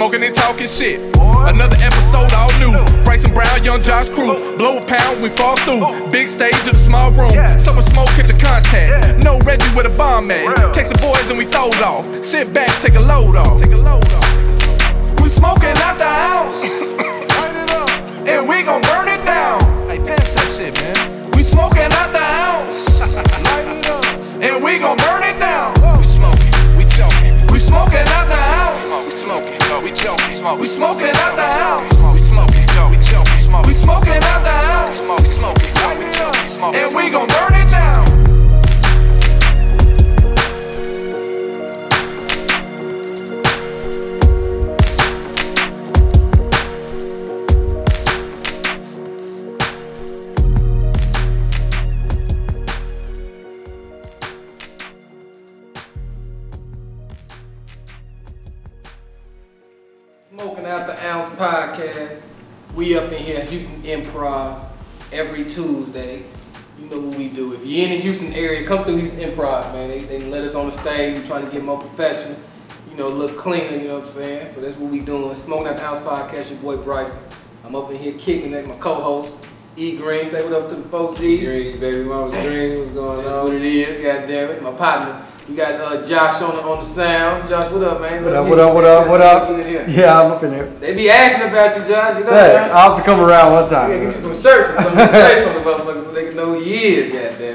smoking and talking shit. Another episode all new. Bryson Brown, young Josh Crew. Blow a pound, we fall through. Big stage in a small room. Someone smoke, catch a contact. No Reggie with a bomb at. Take the boys and we throw it off. Sit back, take a load off. We smoking out the house. and we gon' burn smoke. We smoking out the house. We smoking, we choking. We smoking out the house. smoke, smoking, we smoke. And we gon' burn Houston man. They, they let us on the stage. We trying to get more professional, you know, look cleaner, you know what I'm saying? So that's what we doing. Smoking out the ounce podcast, your boy Bryson. I'm up in here kicking at my co-host, E Green. Say what up to the folks, E. Green, baby mama's dream, what's going on? That's what it is, God damn it. My partner. You got uh, Josh on the, on the sound. Josh, what up, man? What up, what up, what up, what up? Let me get in here. Yeah, I'm up in here. They be asking about you, Josh. You know Hey, that? I'll have to come around one time. Yeah, time. get you some shirts or something to place on the motherfuckers so they can know who you is, goddamn.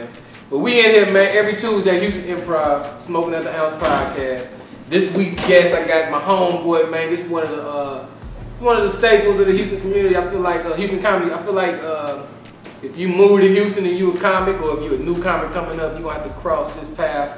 But we in here, man, every Tuesday, Houston Improv, Smoking at the Ounce podcast. This week's guest, I got my homeboy, man. This is one of the uh, one of the staples of the Houston community. I feel like uh, Houston comedy. I feel like uh, if you move to Houston and you a comic, or if you a new comic coming up, you gonna have to cross this path.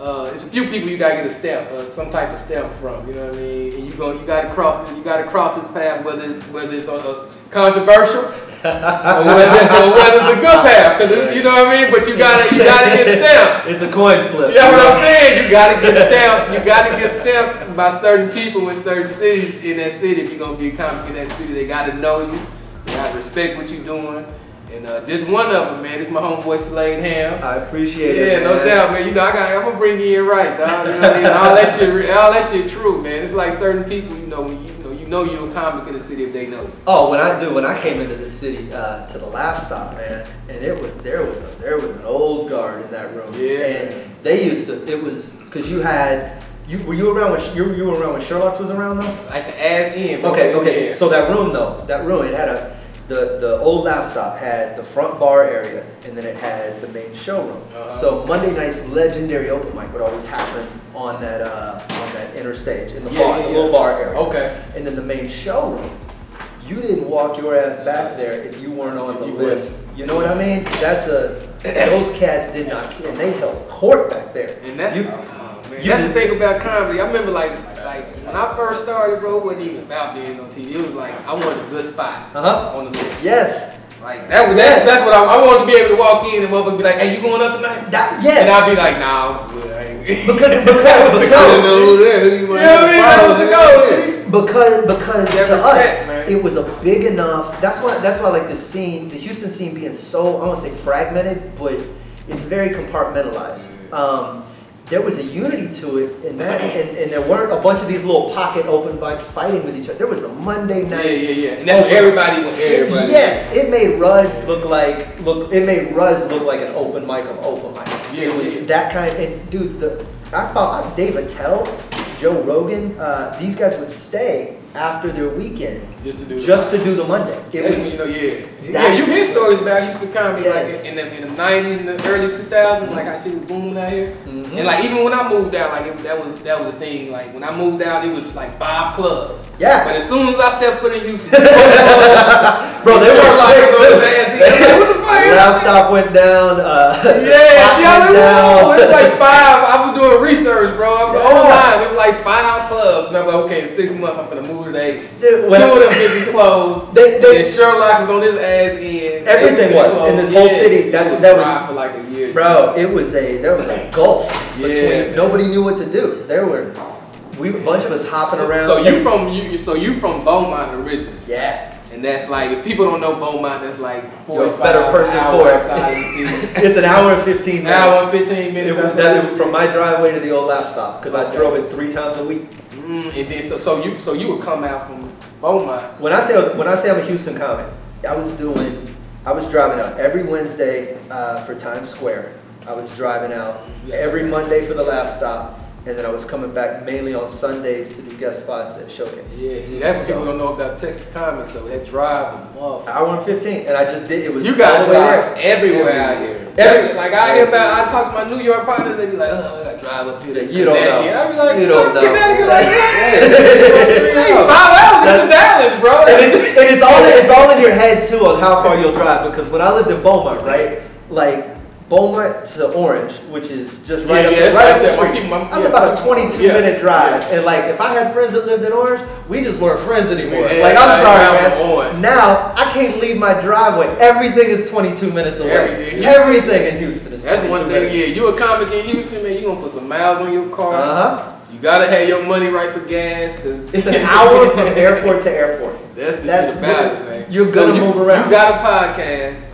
Uh, it's a few people you gotta get a stamp, uh, some type of stamp from. You know what I mean? And you go, you gotta cross it. You gotta cross this path, whether it's whether it's on a controversial or whether it's, or whether it's a good path. Cause you know what I mean. But you gotta you gotta get stamped. It's a coin flip. You know what I'm saying? You gotta get stamped. You gotta get stamped by certain people in certain cities in that city. If you're gonna be a comic in that city, they gotta know you. They gotta respect what you're doing. And uh, this one of them, man. This my homeboy Slade Ham. I appreciate it. Yeah, no doubt, man. You know, I got, I'm gonna bring you in right, dog. You know what I mean? All that shit, all that shit, true, man. It's like certain people, you know, when you know, you know you're a comic in the city if they know. Oh, when I do, when I came into the city uh, to the Laff Stop, man, and it was there was a, there was an old guard in that room. Yeah. And they used to. It was because you had. You, were you around when you, you were around when Sherlock's was around though? Like the ass in. Okay, okay. Yeah. So that room though, that room, it had a the the old Laff Stop had the front bar area and then it had the main showroom. Uh-huh. So Monday night's legendary open mic would always happen on that uh, on that inner stage in the Yeah, bar, yeah, the yeah. little bar area. Okay. And then the main showroom, you didn't walk your ass back there if you weren't on the You list. You know what I mean? That's a those cats did not and they held court back there. And that's, You- oh, man, you that's the thing about comedy. I remember like like when I first started, bro, it wasn't even about being on TV. It was like I wanted a good spot Uh-huh. on the list. Yes. Like that was Yes. that's, that's what I, I wanted to be able to walk in and motherfucker be like, "Hey, you going up tonight?" That, yes. And I'd be like, "Nah, I'm good. I ain't." because because I don't because know who there. Who you You know I mean? That was the goal. Because because to respect, us man. it was a big enough. That's why that's why like the scene, the Houston scene being so I don't want to say fragmented, but it's very compartmentalized. Um, there was a unity to it, and that and, and there weren't a bunch of these little pocket open mics fighting with each other. There was a Monday night. yeah, yeah. Yeah. And that's what everybody was. Everybody. Yes, it made Ruz look like look. It made Ruz look like an open mic of open mics. Yeah, it was yeah. that kind. Of, and dude, the I thought Dave Attell, Joe Rogan, uh, these guys would stay after their weekend Just to do. just to do the Monday. It That's was you know, yeah. yeah, you hear stories about Houston comedy Yes. like in the, in the 90s and the early 2000s, like how shit was booming out here. Mhm. And like even when I moved out, like it, that was that was a thing. Like when I moved out, it was like five clubs. Yeah. But as soon as I stepped foot in Houston, Bro, they were like quick, those too. ass in. I'm like, what the man. Laff Stop went down. Uh, Yeah, Pop see, I went was, down. it was like five. I was doing research, bro. I was Yeah. online. It was like five clubs. And I was like, okay, in six months, I'm gonna move to the eight. Dude, Two when- of them bitches closed. They- they- and Sherlock was on his ass end. Everything was, in this whole city, that's- it that was- for like a year. Bro, it was a there was a gulf Yeah, between. Nobody knew what to do. There were we a bunch of us hopping So, around. so you from you so you from Beaumont originally, yeah. and that's like if people don't know Beaumont, that's like You're a 45 better person for it. outside of the city. It's an hour and fifteen An minutes. hour and fifteen It minutes. was that of it the was from my driveway to the old Laff Stop because I Okay. drove it three times a week. Mm, and then so, so you so you would come out from Beaumont. When I say when I say I'm a Houston comic, I was doing I was driving out every Wednesday uh, for Times Square. I was driving out every Monday for the Laff Stop, and then I was coming back mainly on Sundays to do guest spots at Showcase. Yeah, see that's what So- people don't know about Texas comics. So that drive, them motherfucker. Hour and fifteen, and I just did it was You got the way drive there. everywhere out here. Every- like I hear about, I talk to my New York partners, they be like, oh, I gotta drive up here. You don't know. Connecticut." I be like, You don't "Fuck know." Connecticut like that. Hey, Five hours in That's- Dallas, bro. and it's, and it's all it's all in your head too on how far you'll drive because when I lived in Beaumont, right, like Beaumont to Orange, which is just right Yeah, up, yeah, it's right right up the there. My street. people- my- That's yeah. about a 22 Yeah, minute drive, and like if I had friends that lived in Orange, we just weren't friends anymore. Yeah, like I'm like, sorry, I'm man. Orange. Now I can't leave my driveway. Everything is 22 minutes away. Everything. Everything in Houston is. That's 22 one thing, minutes. yeah. You a comic in Houston, man, you gonna put some miles on your car. Uh huh. You gotta have your money right for gas, cause It's an hour from airport to airport. That's the That's shit about it, man. you're gonna move around. You got a podcast,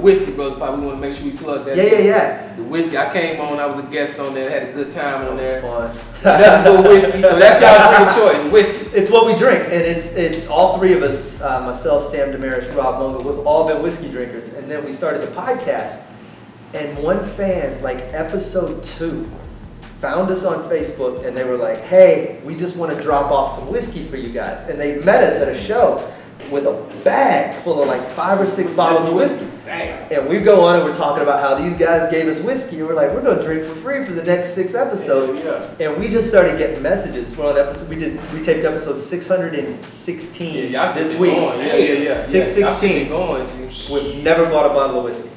Whiskey Brothers Pod. We want to make sure we plug that. Yeah, yeah, yeah. The whiskey. I came on. I was a guest on there. Had a good time on there. That's fun. Nothing but whiskey. So that's y'all drink of choice. Whiskey. It's what we drink, and it's it's all three of us, uh, myself, Sam Damaris, Rob Mungle, we've all been whiskey drinkers, and then we started the podcast, and one fan, like episode two, found us on Facebook, and they were like, "Hey, we just want to drop off some whiskey for you guys," and they met us at a show with a bag full of like five or six bottles of whiskey. And we go on and we're talking about how these guys gave us whiskey, and we're like, we're gonna drink for free for the next six episodes. Yeah. And we just started getting messages. We're on episode. We did. We taped episode 616 Yeah, this week. going. Yeah, yeah, yeah. 616. Yeah, y'all should be sixteen. going, We've never bought a bottle of whiskey.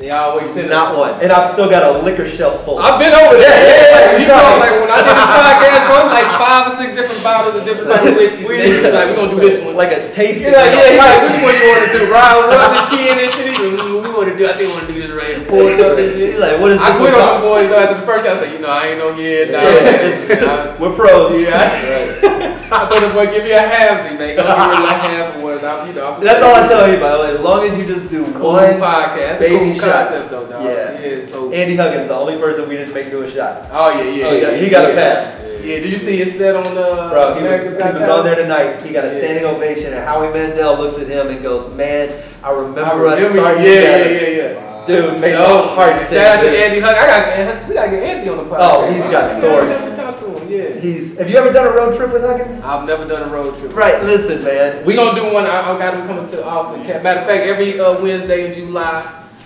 They always send Not one. And I've still got a liquor shelf full. I've been over there. Yeah, yeah, yeah, you know, like when I did this podcast, bro, like five or six different bottles of different types of whiskey. We like, we're gonna do this one. like a tasting. He's like, yeah, like, which one you want to do? Ryan rub the chin and shit. He's like, "Mm, we want to do, I think we want to do this right. Pour it up and shit. He's like, what is this I quit on them boys though after the first. I was like, you know, I ain't no yeah, nah. Yeah, we're pros. Yeah. I told the boy, give me a halfsy, man. Give me like half of what you know. I'm That's all I tell anybody. Like, as long as you just do Cool one podcast. Baby cool shot. concept though, dog. Yeah. Yeah. So. Andy Huggins, the only person we didn't make do a shot. Oh yeah, yeah. Oh, he got- he got a pass. Yeah. Did you see his set on uh, Bro, he was, America's he was on there tonight. He got a Yeah. standing ovation, and Howie Mandel looks at him and goes, "Man, I remember, I remember us starting yeah, together." yeah, yeah, yeah. Dude, made Yo, my heart man, sing. Shout out to. Andy Huck. I got we gotta get Andy on the podcast. Oh, he's got Yeah, stories. I have to talk to him. Yeah. He's. Have you ever done a road trip with Huggins? I've never done a road trip. Right. Listen, man. We gonna do one. I, I got him coming to Austin. Matter of fact, every uh, Wednesday in July,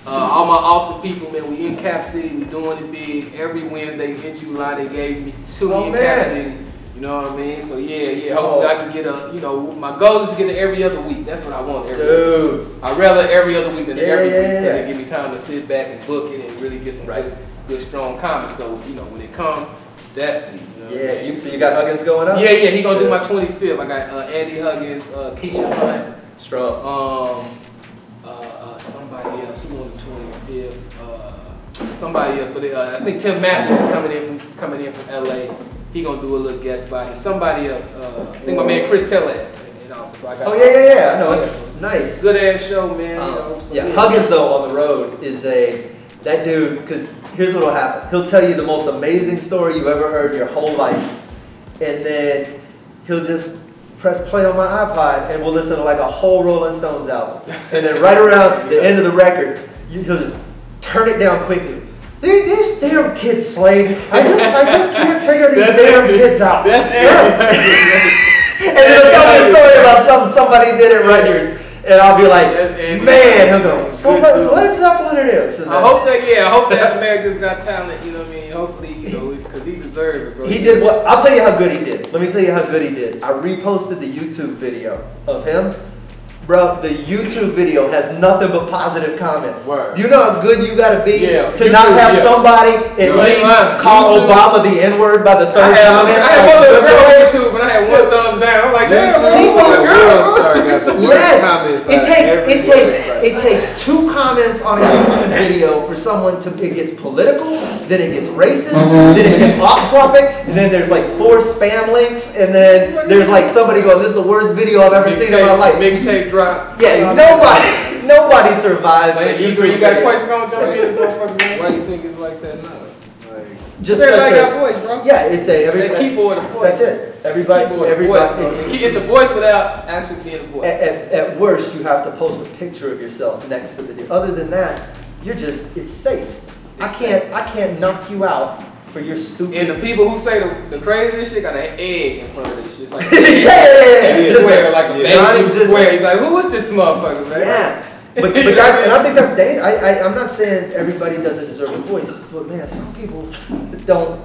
uh, all my Austin people, man, we in Cap City. We doing it big. Every Wednesday in July, they gave me two Oh, in man. Cap City. You know what I mean? So yeah, yeah. Hopefully, Oh. I can get a. You know, my goal is to get it every other week. That's what I want. Every week. Dude. I'd rather every other week than Yeah, every yeah, week. yeah. because give me time to sit back and book it and really get some Right. good, good, strong comments. So you know, when it comes, definitely. You know Yeah. You. So you got Huggins going up? Yeah, yeah, he gonna do my 25th. I got uh, Andy Huggins, uh, Keisha Hunt, Strong. um, uh, uh, somebody else. Who on the 25th? Uh, somebody else, but uh, I think Tim Matthews is coming in from coming in from LA. He gonna do a little guest spot. And somebody else. Uh, I think my man Chris Tellez. And also, so I got Oh yeah, yeah, yeah. I know. Yeah. Nice. Good ass show, man. you Um, know, so yeah, Huggins though on the road is a that dude because here's what'll happen. He'll tell you the most amazing story you've ever heard in your whole life, and then he'll just press play on my iPod and we'll listen to like a whole Rolling Stones album, and then right around the end of the record, he'll just turn it down quickly. These, damn kids, Slade. I just, I just can't figure these That's damn kids out. That's And then he'll tell me a story about something somebody did at Rutgers. And I'll be like, man, he'll go, so dude. Led Zeppelin it is. I hope that, yeah, I hope that America's Got Talent, you know what I mean? Hopefully, you know, because he deserves it, bro. He did what, I'll tell you how good he did. Let me tell you how good he did. I reposted the YouTube video of him Bro, the YouTube video has nothing but positive comments. Word. Do you know how good you gotta be Yeah, to not have yeah. somebody at You least lying. call YouTube. Obama the N-word by the I third had, comment? I had one little girl on YouTube, but I had one thumbs down. I'm like, damn, bro, YouTube, what a the girl. world star got Yes, it takes it takes website. it takes two comments on a YouTube video for someone to it gets political, then it gets racist, then it gets off topic, and then there's like four spam links, and then there's like somebody going, "This is the worst video I've ever seen in my Mixtape, life." mixtape drop. Yeah, nobody nobody survives. Man, a you, you got a question going, jump in man. Why do you think it's like that now? Like, Just Everybody got a, voice, bro. yeah, it's a That everybody. keyboard a voice. That's it. Everybody, Keyboard a everybody. voice, It's. It's a voice without actually being a voice. at, at, at worst, you have to post a picture of yourself next to the video. Other than that, you're just it's safe. I can't I can't knock you out for your stupid. And the people who say the, the craziest shit got an egg in front of this shit. It's like yeah, yeah, yeah, Big it's just square, like a yeah. square. You're like, who is this motherfucker, man? Yeah. But, but that's, and I think that's dangerous. I, I, I'm not saying everybody doesn't deserve a voice, but man, some people don't.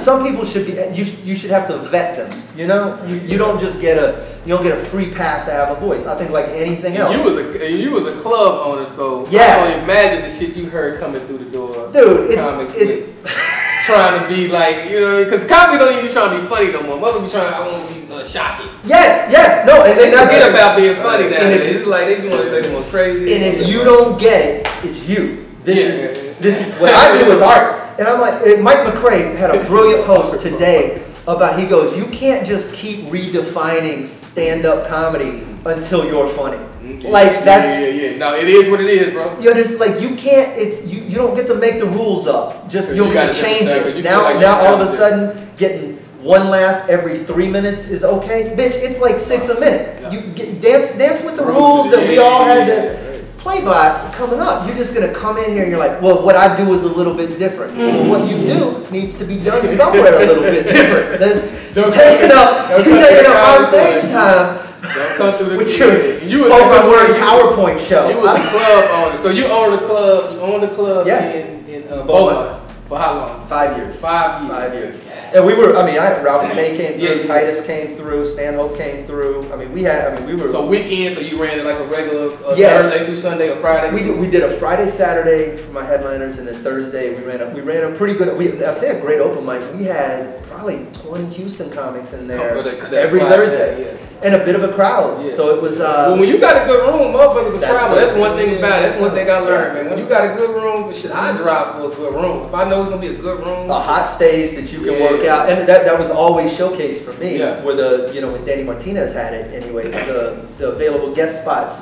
Some people should be. You, you should have to vet them. You know, you, you don't just get a you don't get a free pass to have a voice. I think like anything else. You was a you was a club owner, so Yeah. I can only imagine the shit you heard coming through the door. Dude, it's it's trying to be like you know because comics don't even be trying to be funny no more. Mother be trying. I want to be uh, shocking. yes, yes, no, and, They forget about being funny And nowadays. It's like they just want to say the most crazy. And if you don't get it, it's you. This Yeah, is this is what I do is art. And I'm like, Mike McCrae had a brilliant post today about he goes, you can't just keep redefining stand-up comedy until you're funny. Mm-hmm. Like that's yeah, yeah, yeah. No, it is what it is, bro. you're just like you can't. It's you. You don't get to make the rules up. Just you'll you get gotta change it. but you feel Now, like now all of a sudden, getting one laugh every three minutes is okay, bitch. It's like six a minute. Yeah. You get, dance dance with the Rules, rules that we all had to play by coming up. You're just gonna come in here and you're like, well, what I do is a little bit different. Well, what you do needs to be done somewhere a little bit different. That's taking up, you taking up on stage time Don't come to the with your you spoken word PowerPoint show. You was a club owner, so you own the club. You own the club Yeah. in in uh, Beaumont. For how long? Five years. Five years. Five years. And we were, I mean, I, Ralph May came through, yeah. Titus came through, Stanhope came through. I mean, we had, I mean, we were. So weekend, so you ran it like a regular uh, Yeah. Thursday through Sunday or Friday. We did, we did a Friday, Saturday for my headliners, and then Thursday we ran a we ran a pretty good. We, I say a great open mic. We had probably 20 Houston comics in there Oh, but that- every Thursday, yeah, and a bit of a crowd. Yeah. So it was. Well, Uh, when you got a good room, motherfuckers will That's travel. That's one thing about it. That's one thing I learned, Yeah. man. When you got a good room, shit, I drive for a good room. If I know it's gonna be a good room, a hot stage that you can Yeah. work out, and that, that was always showcased for me. Yeah. Where the you know when Danny Martinez had it anyway, the, the available guest spots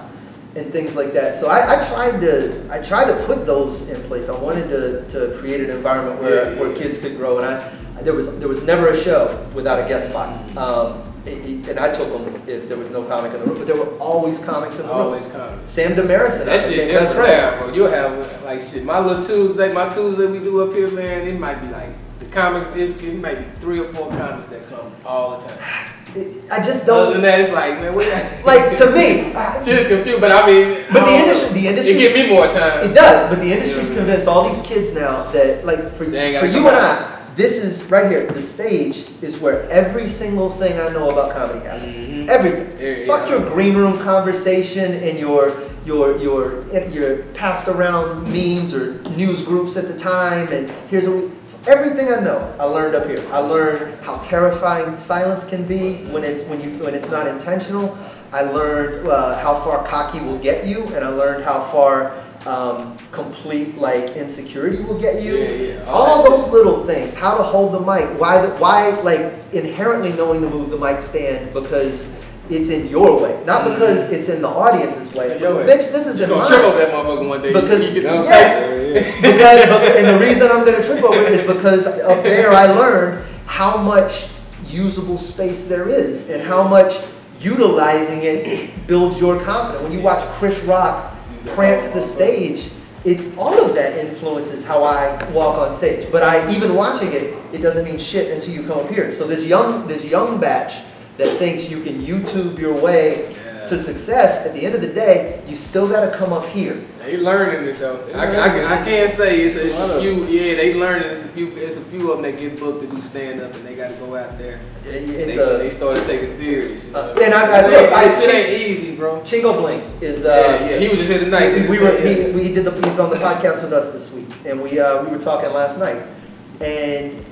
and things like that. So I, I tried to I tried to put those in place. I wanted to, to create an environment where, Yeah, yeah, where yeah. kids could grow, and I there was there was never a show without a guest spot. Um, it- and I took them if there was no comic in the room, but there were always comics in the room. always come. Sam Damaris and I That shit became best different friends. bro. You'll have like shit. My little Tuesday, my Tuesday we do up here, man. It might be like the comics. It, it might be three or four comics that come all the time. It- I just Other don't than that, it's like man, what? like to me. I- is confused, but I mean, But I the don't industry- know. the industry- it give me more time. It does, but the industry's Yeah. convinced all these kids now that, like, for, They ain't for gotta you come and. I, this is right here. The stage is where every single thing I know about comedy happens. Mhm. Everything. Fuck yeah. your green room conversation and your your your your passed around memes or news groups at the time. And here's a everything I know. I learned up here. I learned how terrifying silence can be when it's when you when it's not intentional. I learned uh, how far cocky will get you, and I learned how far um, complete like insecurity will get you. Yeah, yeah. All All that those little things. How to hold the mic. Why? The, why? Like inherently knowing to move the mic stand because it's in your way, not because it's in the audience's way. Mm-hmm. It's in your way. Bitch, this is You in gonna mine. trip over that motherfucker one day. Because- you get to yes. Yeah, yeah. because, because- and the reason I'm gonna trip over it is because up there I learned how much usable space there is and how much utilizing it builds your confidence. When you watch Chris Rock prance the stage, it's all of that influences how I walk on stage. But I even watching it, it doesn't mean shit until you come up here. So this young this young batch that thinks you can YouTube your way to success, at the end of the day, you still gotta come up here. They learning it though. I, I, I can't say it's, it's a few. Yeah, they learning. It's a few. It's a few of them that get booked to do stand up, and they got to go out there. It- They, It's they a, started taking it serious. You know? Uh, and I- I- Hey, look, I- this shit ain't easy, bro. Chingo Bling is, uh. yeah, yeah. He was just here tonight. We, we were, he, we did the, he's on the podcast with us this week, and we, uh, we were talking last night. And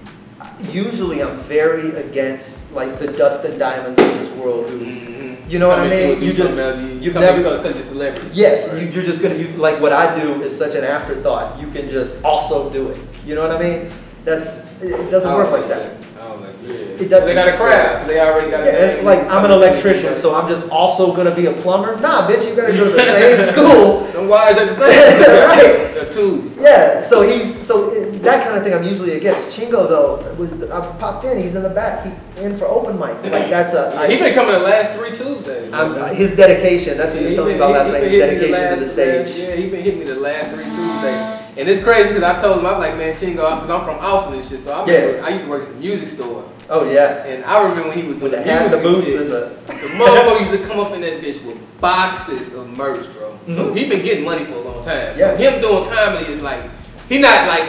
usually I'm very against like the Dustin Diamonds of this world who. You know what I mean? You just, you never, because you're celebrity. yes, Right. you, you're just gonna, you, like what I do is such an afterthought. You can just also do it. You know what I mean? That's, it doesn't work like that. I don't like Yeah. that. It doesn't- They got a crowd. They already got a Yeah, like I'm an electrician, so I'm just also gonna be a plumber. Nah, bitch, you gotta go to the same school why is at the same. Right. The. Yeah, so he's so uh, that kind of thing I'm usually against. Chingo though was I popped in. He's in the back. He in for open mic. Like that's a he been coming the last three Tuesdays. I'm, his dedication. That's what Yeah, he was telling me about last night. His hitting me dedication to the stage. Yeah, he been hitting me the last three Tuesdays. And it's crazy because I told him, I'm like, man, Chingo, because I'm from Austin and shit, so I Yeah. I used to work at the music store. Oh yeah, And I remember when he was doing the the hat, the boots, shit, and the the motherfucker used to come up in that bitch with boxes of merch, bro. So Mhm. he been getting money for a long time. So Yeah. him doing comedy is like, he not like,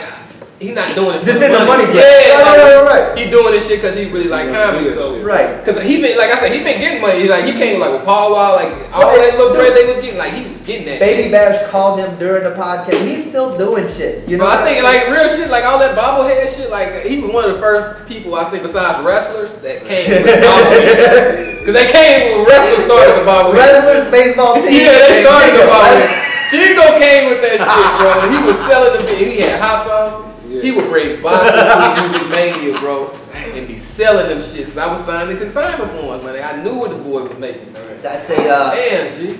he not doing it for This the isn't money grab. Yeah, Right, right, right, right. He doing this shit because he really like wanna do comedy. So shit. right. Cause he been like I said, he been getting money. He like he came like with Paul Wall, like all Right. that little bread they was getting, like he was getting that Baby shit. Bash called him during the podcast. He's still doing shit. You know. But I think mean? like real shit, like all that bobblehead shit, like he was one of the first people I think besides wrestlers that came with bobbleheads. Cause they came when wrestlers started the bobblehead. wrestlers, baseball team. Yeah, they started the Chingo. bobblehead. Chingo came with that shit, bro. He was selling the bit. He had hot sauce. He would bring boxes to Music Mania, bro, and be selling them shits. Cause I was signing the consignment forms, man. I knew what the boy was making. That's a. Uh, Damn, G.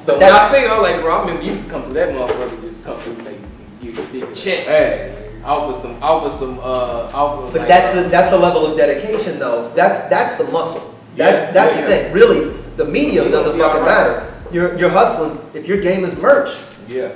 So when I seen it, I was like, bro, I remember you used to come through that motherfucker, just come through and make you a big check. Hey, Offer some, offer some, uh, offer. But like, that's uh, the, that's the level of dedication, though. That's that's the muscle. That's Yeah, that's yeah. the thing. Really, the medium doesn't fucking alright. matter. You're you're hustling. If your game is merch, yeah.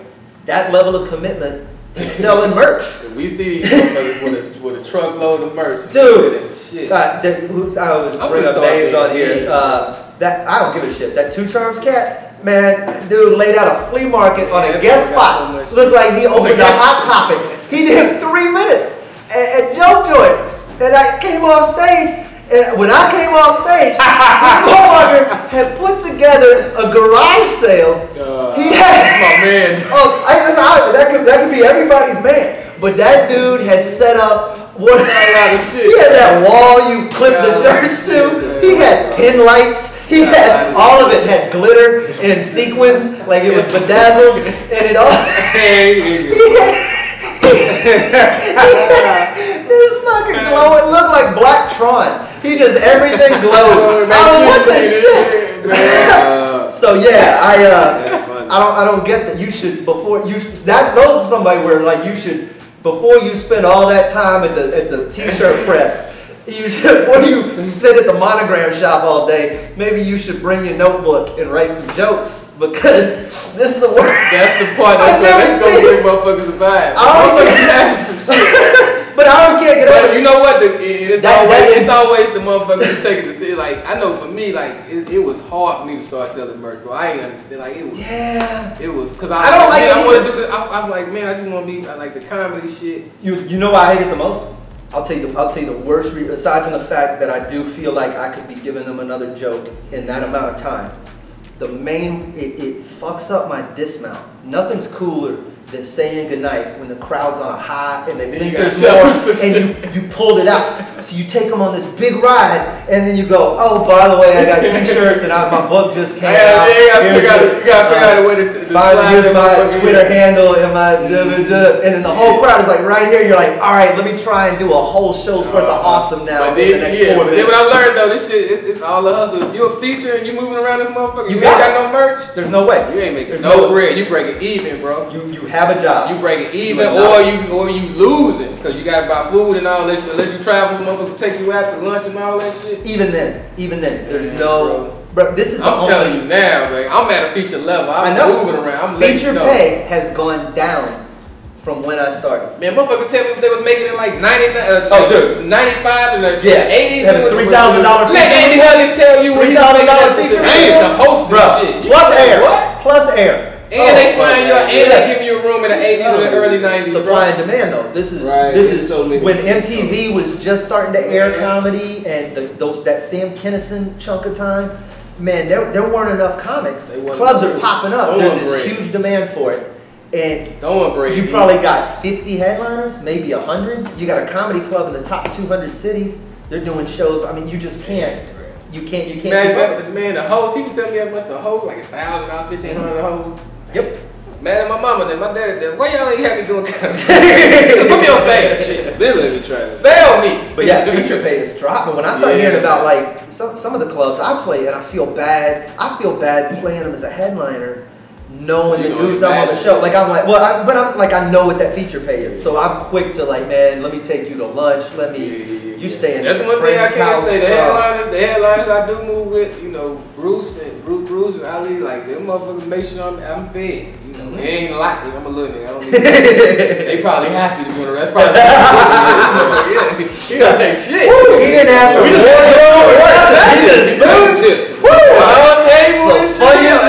that level of commitment selling merch. We see with a, with a truckload of merch. Dude. Shit. That, who's, I always I'm bring up names on here. yeah. Uh, that I don't give a shit. That two charms cat, man, dude laid out a flea market on a guest got so spot. Looked like he opened a hot topic. He did three minutes at, at Joke Joint, and I came off stage. And when I came off stage, this motherfucker had put together a garage sale. Uh, he had my man. Oh, I, I, that could that could be everybody's man. But that dude had set up what? lot of shit. He had that wall you clip the Got a lot of shirts to. He had pin lights. He Got a lot had all of it had glitter and sequins, like it was bedazzled, and it all. Hey, He had, this fucking glow. It looked like Black Tron. He does everything glowed. I was what's that shit? Uh, So yeah, I uh, I don't I don't get that. You should before you that's those are somebody where like you should before you spend all that time at the at the t-shirt press. You should before you sit at the monogram shop all day. Maybe you should bring your notebook and write some jokes because this is the worst. that's the part that's gonna, never that's gonna bring motherfuckers to vibe. I don't having some shit. But I don't can't But you know what? The, it- it's That- always that is- it's always the motherfuckers who take it to see. Like I know for me, like it, it was hard for me to start selling merch, bro. I ain't understand. Like it was. Yeah. It was because I, I don't like man, it I want to do the. I, I'm like, man, I just want to be I like the comedy shit. You you know why I hate it the most? I'll tell you the, I'll tell you the worst re- aside from the fact that I do feel like I could be giving them another joke in that amount of time. The main it, it fucks up my dismount. Nothing's cooler than saying goodnight when the crowd's on a high and they think you more and you, you pulled it out. So you take them on this big ride and then you go, oh by the way I got t-shirts and I, my book just came Yeah, out. yeah, you gotta Here's figure out, you gotta figure out a way to, to slide here's my. Twitter handle and my duh, duh, and then the whole crowd is like right here. You're like, all right, let me try and do a whole show's worth of uh-huh. awesome now. But the then, next yeah, but then what I learned though, this shit, it's, it's all the hustle. If you're a feature and you moving around this motherfucker, You you, ain't got no merch, There's no way. you ain't making There's no bread. You break it even, bro. You you have a job. You break it even, or you or you losing because you gotta buy food and all. Unless, unless you travel, motherfucker take you out to lunch and all that shit. even then, even then, there's Yeah, no. Bro, this is I'm only, telling you now, man. I'm at a feature level. I'm I know. moving around. I'm Feature you know. pay has gone down from when I started. Man, motherfuckers tell me they was making it like 90, uh, Oh, like dude. 95 and the Yeah. 80s. Having It was- $3,000 Let Andy Huggins tell you when he was making that $3,000 feature. feature Man, to host this Bruh, shit. Plus air, What? plus air. And Oh, they flying you and yes. they giving you a room in the 80s and the oh. early 90s. Supply and demand though. This is Right, this is so many- when there's so MTV was just starting to air Yeah. comedy and the, those that Sam Kinison chunk of time. Man, there, there weren't enough comics. They wasn't Clubs are popping up. Don't There's this break. huge demand for it, and Don't break. you probably got 50 headliners, maybe 100. You got a comedy club in the top 200 cities. They're doing shows. I mean, you just can't. You can't. You can't. Man, keep up. that, man, the host, he was telling me how much the host, like a thousand dollars, fifteen hundred dollars. Yep. Mad at my mama, then my daddy, then why y'all ain't have me doing comedy? Put me on stage, shit. Then let me try this. Sell me. But yeah, feature pay is dropping. When I start Yeah. hearing about like some, some of the clubs I play, and I feel bad. I feel bad playing them as a headliner, knowing the dudes I'm on the show. Like I'm like, well, I, but I'm like I know what that feature pay is, so I'm quick to like, man, let me take you to lunch. Let me, you stay in the. That's one thing I can't say. The headliners, the headliners I do move with, you know, Bruce and Bruce, Bruce and Ali, like them motherfuckers make sure I'm, I'm fed. You know, Mhm. they ain't like I'm a little nigga. I don't need They probably happy to be on the rest. Probably yeah, he take shit. Woo, he didn't ask for We more. He just chips. All table Some and shit. Funyuns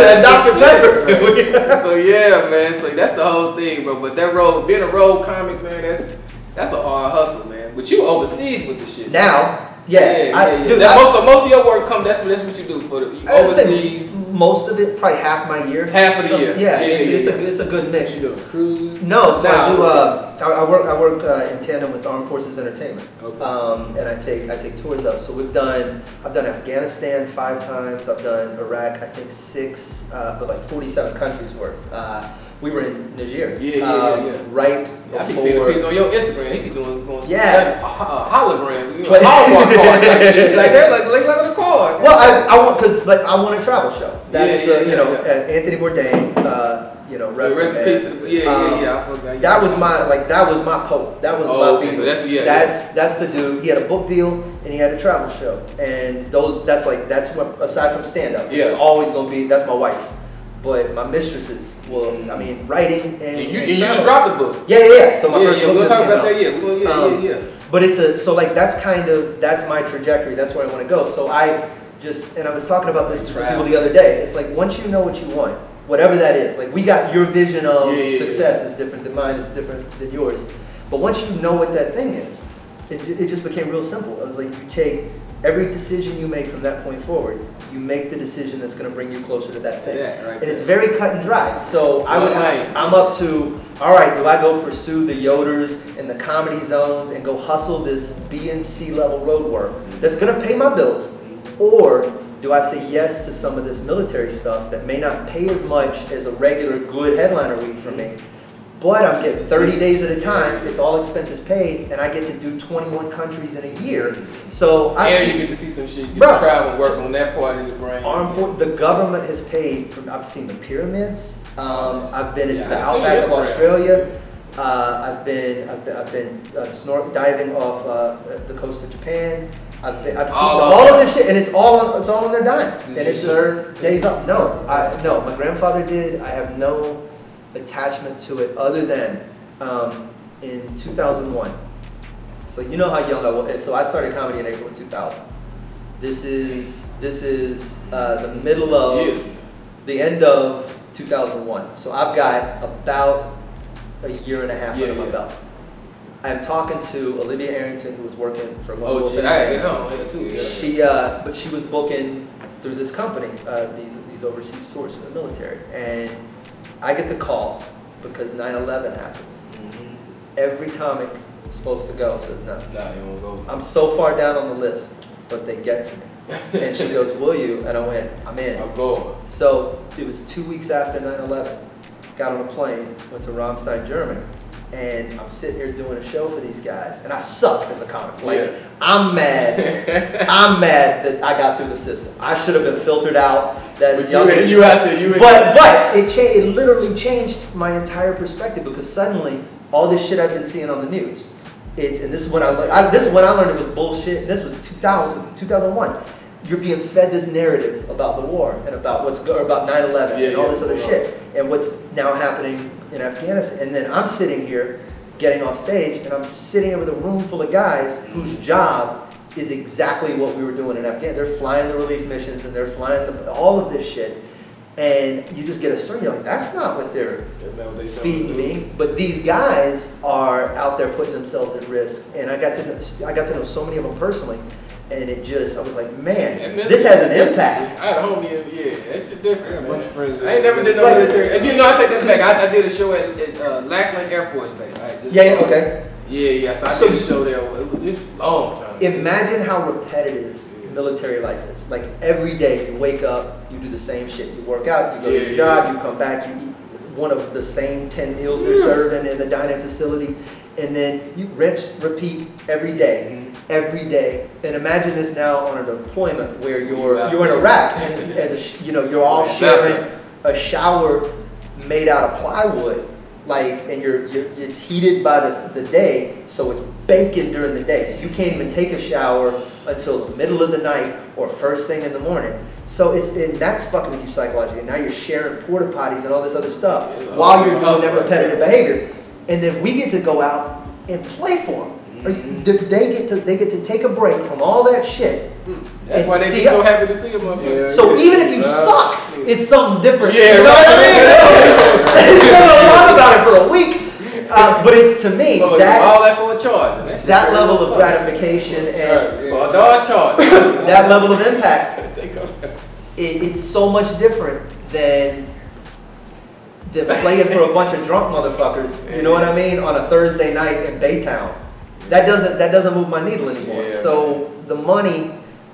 and a Dr. Shit. Pepper. so yeah, man. So that's the whole thing, bro. But that road, being a road comic, man, that's that's a hard hustle, man. But you overseas with the shit. now, yeah, yeah, I, yeah. dude, That I- most of most of your work come. That's that's what you do for the you I'd say overseas. Most of it, probably half my year. Half of the year. Yeah, Yeah, it's, yeah, it's, yeah. A, it's a good mix. You doing cruises? No, so I do. Uh, I, I work. I work uh, in tandem with Armed Forces Entertainment, Okay. um, and I take I take tours out. So we've done. I've done Afghanistan five times. I've done Iraq. I think six, uh, but like forty-seven countries worth. Uh, we were in Niger. Yeah, yeah, um, yeah, yeah. Right I be seeing the before. pictures on your Instagram. He be doing, going Yeah. a, a hologram, you know, But- Hallmark card shit. Like that, like like like on the card. Well, I, I want because like I want a travel show. That's Yeah, the yeah, you know uh, Anthony Bourdain. Uh, you know, rest, rest in peace. to Yeah, yeah, Um, yeah. I forgot. That was my like that was my pope. That was Oh, my okay, so that's- yeah, That's that's the dude. He had a book deal and he had a travel show. And those that's like that's what aside from stand up. Yeah. It's always gonna be that's my wife. But my mistresses will I mean writing and, And you, and you travel. dropped the book. Yeah, yeah, yeah. So my yeah, first yeah, book we'll talk about out. that. Yeah, we'll, yeah, Um, yeah, yeah. But it's a so like that's kind of that's my trajectory. That's where I want to go. So I just and I was talking about this to some people the other day. It's like once you know what you want, whatever that is. Like we got your vision of Yeah, success is different than mine. Is different than yours. But once you know what that thing is, it, it just became real simple. It was like you take every decision you make from that point forward. You make the decision that's going to bring you closer to that thing. Yeah, right and it's very cut and dry. So I would, Right. I'm up to, all right, do I go pursue the Yoders and the comedy zones and go hustle this B and C level road work that's gonna pay my bills? Or do I say yes to some of this military stuff that may not pay as much as a regular good headliner week for me? But I'm getting 30 days at a time, it's all expenses paid, and I get to do 21 countries in a year. So I And you get to see some shit. You get Bruh. to travel and work on that part of your brain. Armed the government has paid for, I've seen the pyramids, um, I've been into Yeah, the outback of Australia, uh, I've been, I've been, I've been uh, snort diving off, uh, the coast of Japan. I've been, I've seen All all of this shit, and it's all on, it's all on their dime. Did And it's serve? days off. No, I, no, my grandfather did. I have no attachment to it other than, um, in two thousand one. So you know how young I was. So I started comedy in April of two thousand. This is this is uh, the middle of Yes. the end of 2001. So I've got about a year and a half Yeah, under my yeah. belt. I'm talking to Olivia Arrington, who was working for Lone Oh, Wolf gee, I get Entertainment. too. Yeah. She, uh, but she was booking through this company uh, these these overseas tours for the military, and I get the call because 9/11 happens. Mhm. Every comic is supposed to go says no. Nah, won't go. I'm so far down on the list, but they get to me. And she goes, "Will you?" And I went, "I'm in." I'm going. So it was two weeks after 9/11. Got on a plane, went to Ramstein, Germany, and I'm sitting here doing a show for these guys, and I suck as a comic. Like Yeah. I'm mad. I'm mad that I got through the system. I should have been filtered out. That's young. you, you out there, you But but it cha- it literally changed my entire perspective because suddenly all this shit I've been seeing on the news, it's and this is when I, learned- I this is when I learned it was bullshit. This was 2000 2001. You're being fed this narrative about the war and about what's go- about 9/11 Yeah, and all yeah, this other shit. And what's now happening in Afghanistan. And then I'm sitting here getting off stage and I'm sitting with a room full of guys whose job is exactly what we were doing in Afghanistan. They're flying the relief missions and they're flying the, all of this shit. And you just get a certain, you're like, that's not what they're Isn't that what they feeding me me. But these guys are out there putting themselves at risk. And I got to know, I got to know so many of them personally. And it just, I was like, man, this has an impact. I had a homie, in, yeah, that shit different. I got a man. bunch of friends I ain't never did no Like- military. And you know, I take that back. I, I did a show at, at uh, Lackland Air Force Base. I just, Yeah, yeah, okay. Yeah, yeah. So I So- did a show there. It was, it was a long time. Imagine how repetitive military life is. Like every day you wake up, you do the same shit. You work out, you go to Yeah, your yeah. job, you come back, you eat one of the same 10 meals they're serving in the dining facility. And then you rinse, repeat every day, Mm-hmm. Every day. And imagine this now on a deployment where you're, Wow. you're in Iraq and as a, you know, you're all sharing a shower made out of plywood. Like, and you're, you're, it's heated by the, the day, so it's baking during the day. So you can't even take a shower until the middle of the night or first thing in the morning. So it's, and that's fucking with you psychologically. And now you're sharing porta potties and all this other stuff Yeah, while you're oh, doing that repetitive behavior. And then we get to go out and play for them. Or you- They get to, they get to take a break from all that shit. That's and why they be see so happy to see him up there. So even if you suck, it's something different. Yeah, you know what I mean? You're gonna talk about it for a week. Uh, but it's to me Motherfucker, that all that for a charge. and shit that crazy level as of fuck. gratification and It's For a dog charge. that level of impact, They go- it, it's so much different than than playing for a bunch of drunk motherfuckers. You know what I mean? On a Thursday night in Baytown, that doesn't that doesn't move my needle anymore. Yeah, so the money,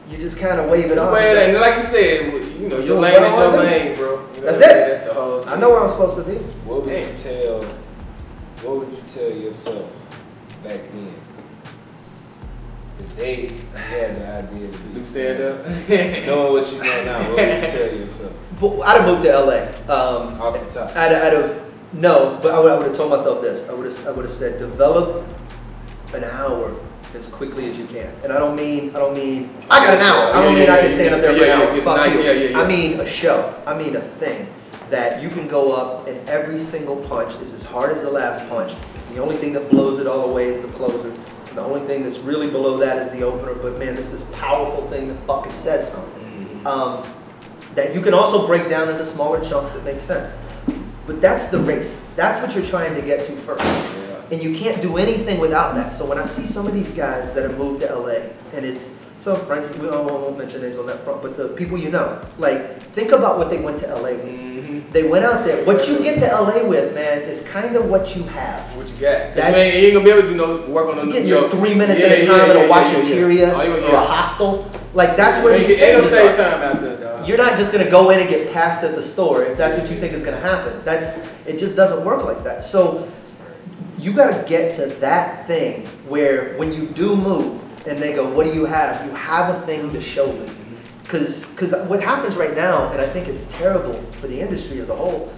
you just kind of wave it off. Well, and like you said, you know, your Doing lane what is I your wanna lane, bro. You know, That's it. That's the whole. I know where I'm supposed to be. What would Damn. you tell? What would you tell yourself back then? The day you had the idea to You be stand up. Knowing what you know now, what would you tell yourself But I'd have moved to LA. Um, off the top? I'd, I'd have no, but I would, I would have told myself this. I would have I would have said develop an hour as quickly as you can. And I don't mean I don't mean I got an hour. I don't Yeah, mean yeah, I can yeah, stand up there for an hour. Fuck nice, you. I mean a show. I mean a thing that you can go up and every single punch is as hard as the last punch. The only thing that blows it all away is the closer. The only thing that's really below that is the opener. But man, this is a powerful thing that fucking says something. Um, that you can also break down into smaller chunks that make sense. But that's the race. That's what you're trying to get to first. And you can't do anything without that. So when I see some of these guys that have moved to LA, and it's some friends, we don't, won't mention names on that front, but the people you know, like, think about what they went to LA with. Mhm. They went out there. What you get to LA with, man, is kind of what you have. What you got? That's- you ain't, you ain't gonna be able to you know, work on You get your jokes. three minutes Yeah, at a time yeah, at a yeah, yeah, washateria you- or a hostel. Like, that's where Ain't these ain't no stages stage time out there, dog. You're not just gonna go in and get passed at the store if that's what you think is gonna happen. That's it just doesn't work like that. So you gotta get to that thing where when you do move and they go, what do you have? You have a thing to show them. Cause, cause what happens right now, and I think it's terrible for the industry as a whole,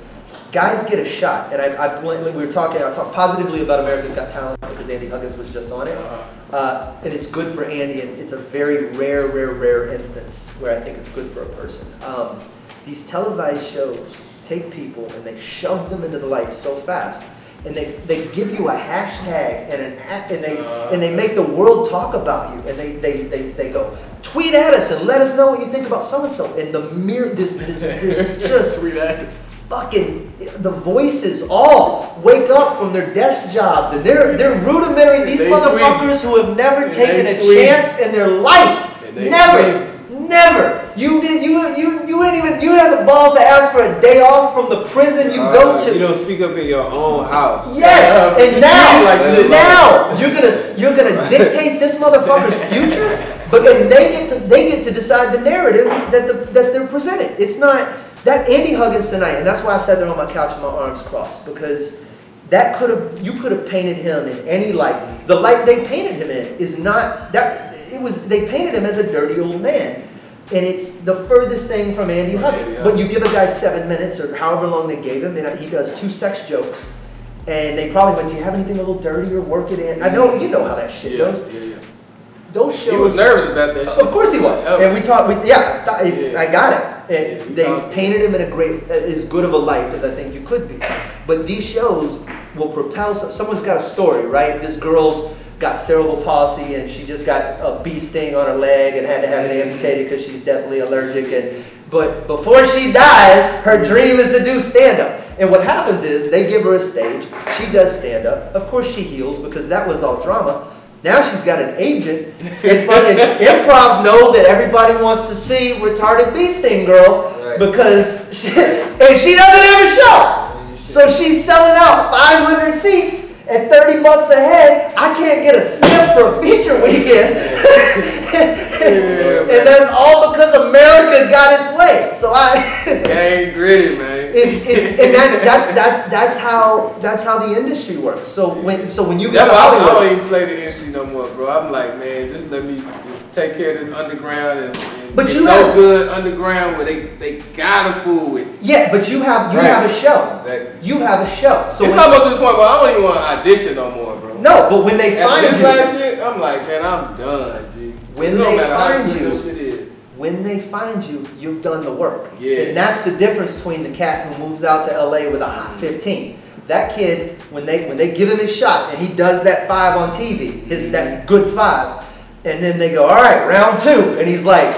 guys get a shot. And I, I we were talking, I talked positively about America's Got Talent because Andy Huggins was just on it. Uh-huh. Uh, and it's good for Andy, and it's a very rare, rare, rare instance where I think it's good for a person. Um, these televised shows take people and they shove them into the light so fast, and they, they give you a hashtag and an and they and they make the world talk about you, and they they, they, they go tweet at us and let us know what you think about so and so, and the mere this this this just fucking the voices all wake up from their desk jobs and they're they're rudimentary. These They motherfuckers who have never And taken a tweet. chance in their life. Never. they never you did you you you didn't even you had the balls to ask for a day off from the prison you go Uh, to You don't speak up in your own house. Yes, and now, like now you're gonna you're gonna dictate this motherfucker's future, but then they get to they get to decide the narrative that the, that they're presented. It's not that Andy Huggins tonight, and that's why I sat there on my couch with my arms crossed because that could have you could have painted him in any light. The light they painted him in is not that it was they painted him as a dirty old man. And it's the furthest thing from Andy Huggins. But you give a guy seven minutes or however long they gave him, and he does two sex jokes. And they probably went, Do you have anything a little dirty or work it in? I know you know how that shit Yeah, goes. yeah, yeah. Those shows He was nervous about that shit. Of course he was. Oh. And we talked we, yeah, it's Yeah. I got it. Yeah, they painted him in a great, uh, as good of a light as I think you could be. But these shows will propel, someone's got a story, right? This girl's got cerebral palsy and she just got a bee sting on her leg and had to have it amputated because she's deathly allergic. And but before she dies, her dream is to do stand up. And what happens is they give her a stage. She does stand up. Of course, she heals because that was all drama. Now she's got an agent, and fucking improvs know that everybody wants to see retarded bee sting girl Right. because she, and she doesn't have a show. So she's selling out 500 seats at 30 bucks a head. I can't get a sniff for a feature weekend. and that's all because America got its way. So I Gang gritty, man. it's, it's and that's that's that's that's how that's how the industry works. So when so when you go That's to I, don't- I don't even play the industry no more, bro. I'm like, man, just let me take care of this underground and, and But it's you so have- good underground where they they gotta fool with. yeah, but you have you Right. have a show. Exactly. You have a show. So it's almost to the point where I don't even want to audition no more, bro. no, but when they After find you, last shit, I'm like, man, I'm done, G. When they find you- shit is. when they find you, you've done the work. Yeah. And that's the difference between the cat who moves out to LA with a hot mm-hmm. 15. That kid, when they when they give him his shot and he does that five on TV, his that mm-hmm. good five, and then they go, all right, round two, and he's like,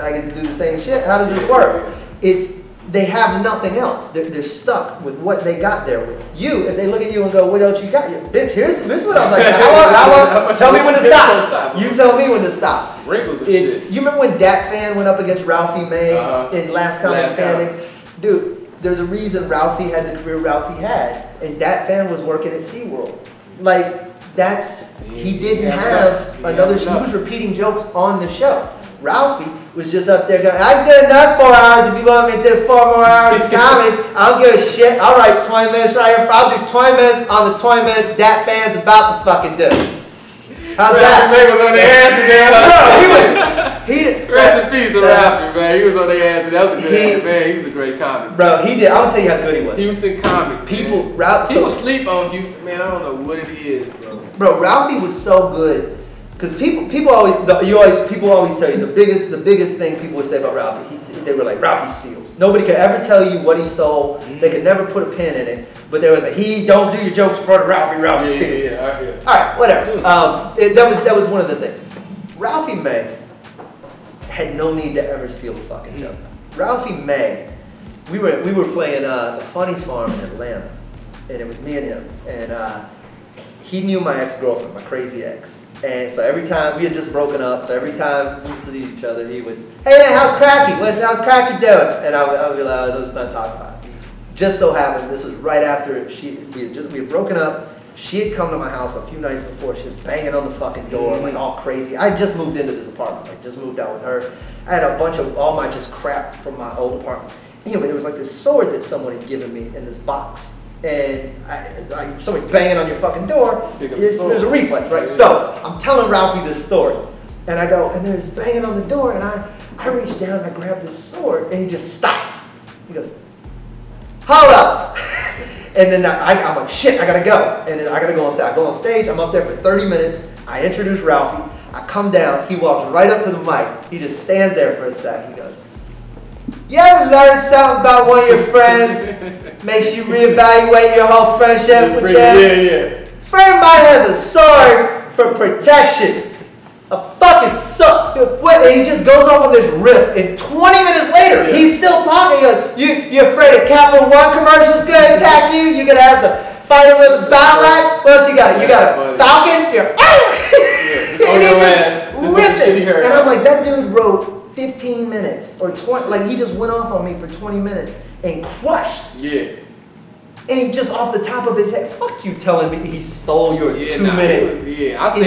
I get to do the same shit. How does this work? It's they have nothing else. They're, they're stuck with what they got there with. You, if they look at you and go, what else you got? You, bitch, here's, here's what I was like. How long, how long, tell me when to stop. You tell me when to stop. Wrinkles and It's shit. you remember when Dat Phan went up against Ralphie May Uh-huh. in Last Comic Standing? Dude, there's a reason Ralphie had the career Ralphie had, and Dat Phan was working at SeaWorld. Like that's he didn't have another. He was repeating jokes on the show. Ralphie was just up there going, I've good enough four hours. If you want me to do four more hours of comedy, I don't give a shit. All right, 20 minutes right here. I'll do 20 minutes on the 20 minutes that Phan's about to fucking do." How's that? Was on their ass again. He was. Rest in peace to Ralphie, man. He was on their ass. That was a good He- ass, man. He was a great comic. Bro, he did. Gonna tell you how good he was. Houston comic. People, man. Ralph, People so, sleep on Houston, man. I don't know what it is, bro. bro, Ralphie was so good because people, people always, the, you always, people always tell you the biggest, the biggest thing people would say about Ralphie. He, they were like, Ralphie steals. Nobody could ever tell you what he stole. They could never put a pin in it. But there was a he don't do your jokes in front of Ralphie. Ralphie Yeah, steals. yeah, yeah. Yeah. All right, whatever. Mm. Um, it, that was that was one of the things. Ralphie May had no need to ever steal a fucking joke. Ralphie May, we were we were playing uh, the Funny Farm in Atlanta, and it was me and him, and uh, he knew my ex girlfriend, my crazy ex. And so every time we had just broken up, so every time we see each other, he would, "Hey man, how's Cracky? What's how's Cracky doing?" And I would, I would be like, oh, "Let's not talk about it." Just so happened, this was right after she we had just we had broken up. She had come to my house a few nights before. She was banging on the fucking door, mm. like all crazy. I just moved into this apartment, like just moved out with her. I had a bunch of all my just crap from my old apartment. Anyway, there was like this sword that someone had given me in this box, and I, like somebody banging on your fucking door. Pick the there's a reflex, right? So I'm telling Ralphie this story, and I go, and there's banging on the door, and I I reach down, and I grab this sword, and he just stops. He goes, hold up. And then I, I'm like, shit, I gotta go. And then I gotta go on stage. I go on stage, I'm up there for 30 minutes. I introduce Ralphie. I come down, he walks right up to the mic. He just stands there for a sec. He goes, You ever learn something about one of your friends? Makes you reevaluate your whole friendship with Yeah, them? yeah. Friend of mine has a sword for protection. A fucking sword. And he just goes off on this riff, and 20 minutes later, Yeah. he's still talking. He goes, you, you afraid of Capital One commercials gonna attack you? You're gonna have to fight him with a battle axe? What else you got? You got a falcon? You're, Yeah. and he just ass. Just ripped some shit he it. And I'm like, that dude wrote 15 minutes or 20, like he just went off on me for 20 minutes and crushed. Yeah. And he just off the top of his head, fuck you telling me he stole your Yeah, two nah, minute. was- yeah, I seen, I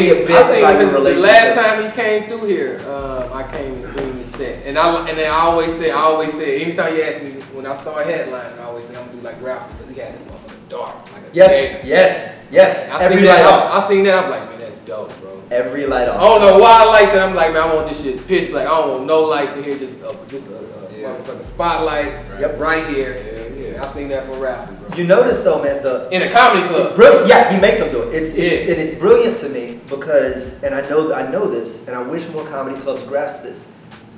seen him the last time he came through here. Um, I came and seen his set, and I and then I always say, I always say, anytime you ask me when I start headlining, I always say I'm gonna do like Ralph because he had this motherfucker dark, like a Yes, day. yes, yes. I Every seen light that. off. I, I seen that. I'm like, man, that's dope, bro. Every light off. I don't know why I like that. I'm like, man, I want this shit pitch black. I don't want no lights in here, just a, just a, a Yeah. motherfucking spotlight Yep. right here. Yeah, yeah. I seen that for Ralph, bro. You notice though, man, the In a comedy it's club. brilliant. Yeah, he makes them do it. It's, it's Yeah. and it's brilliant to me because, and I know I know this, and I wish more comedy clubs grasp this.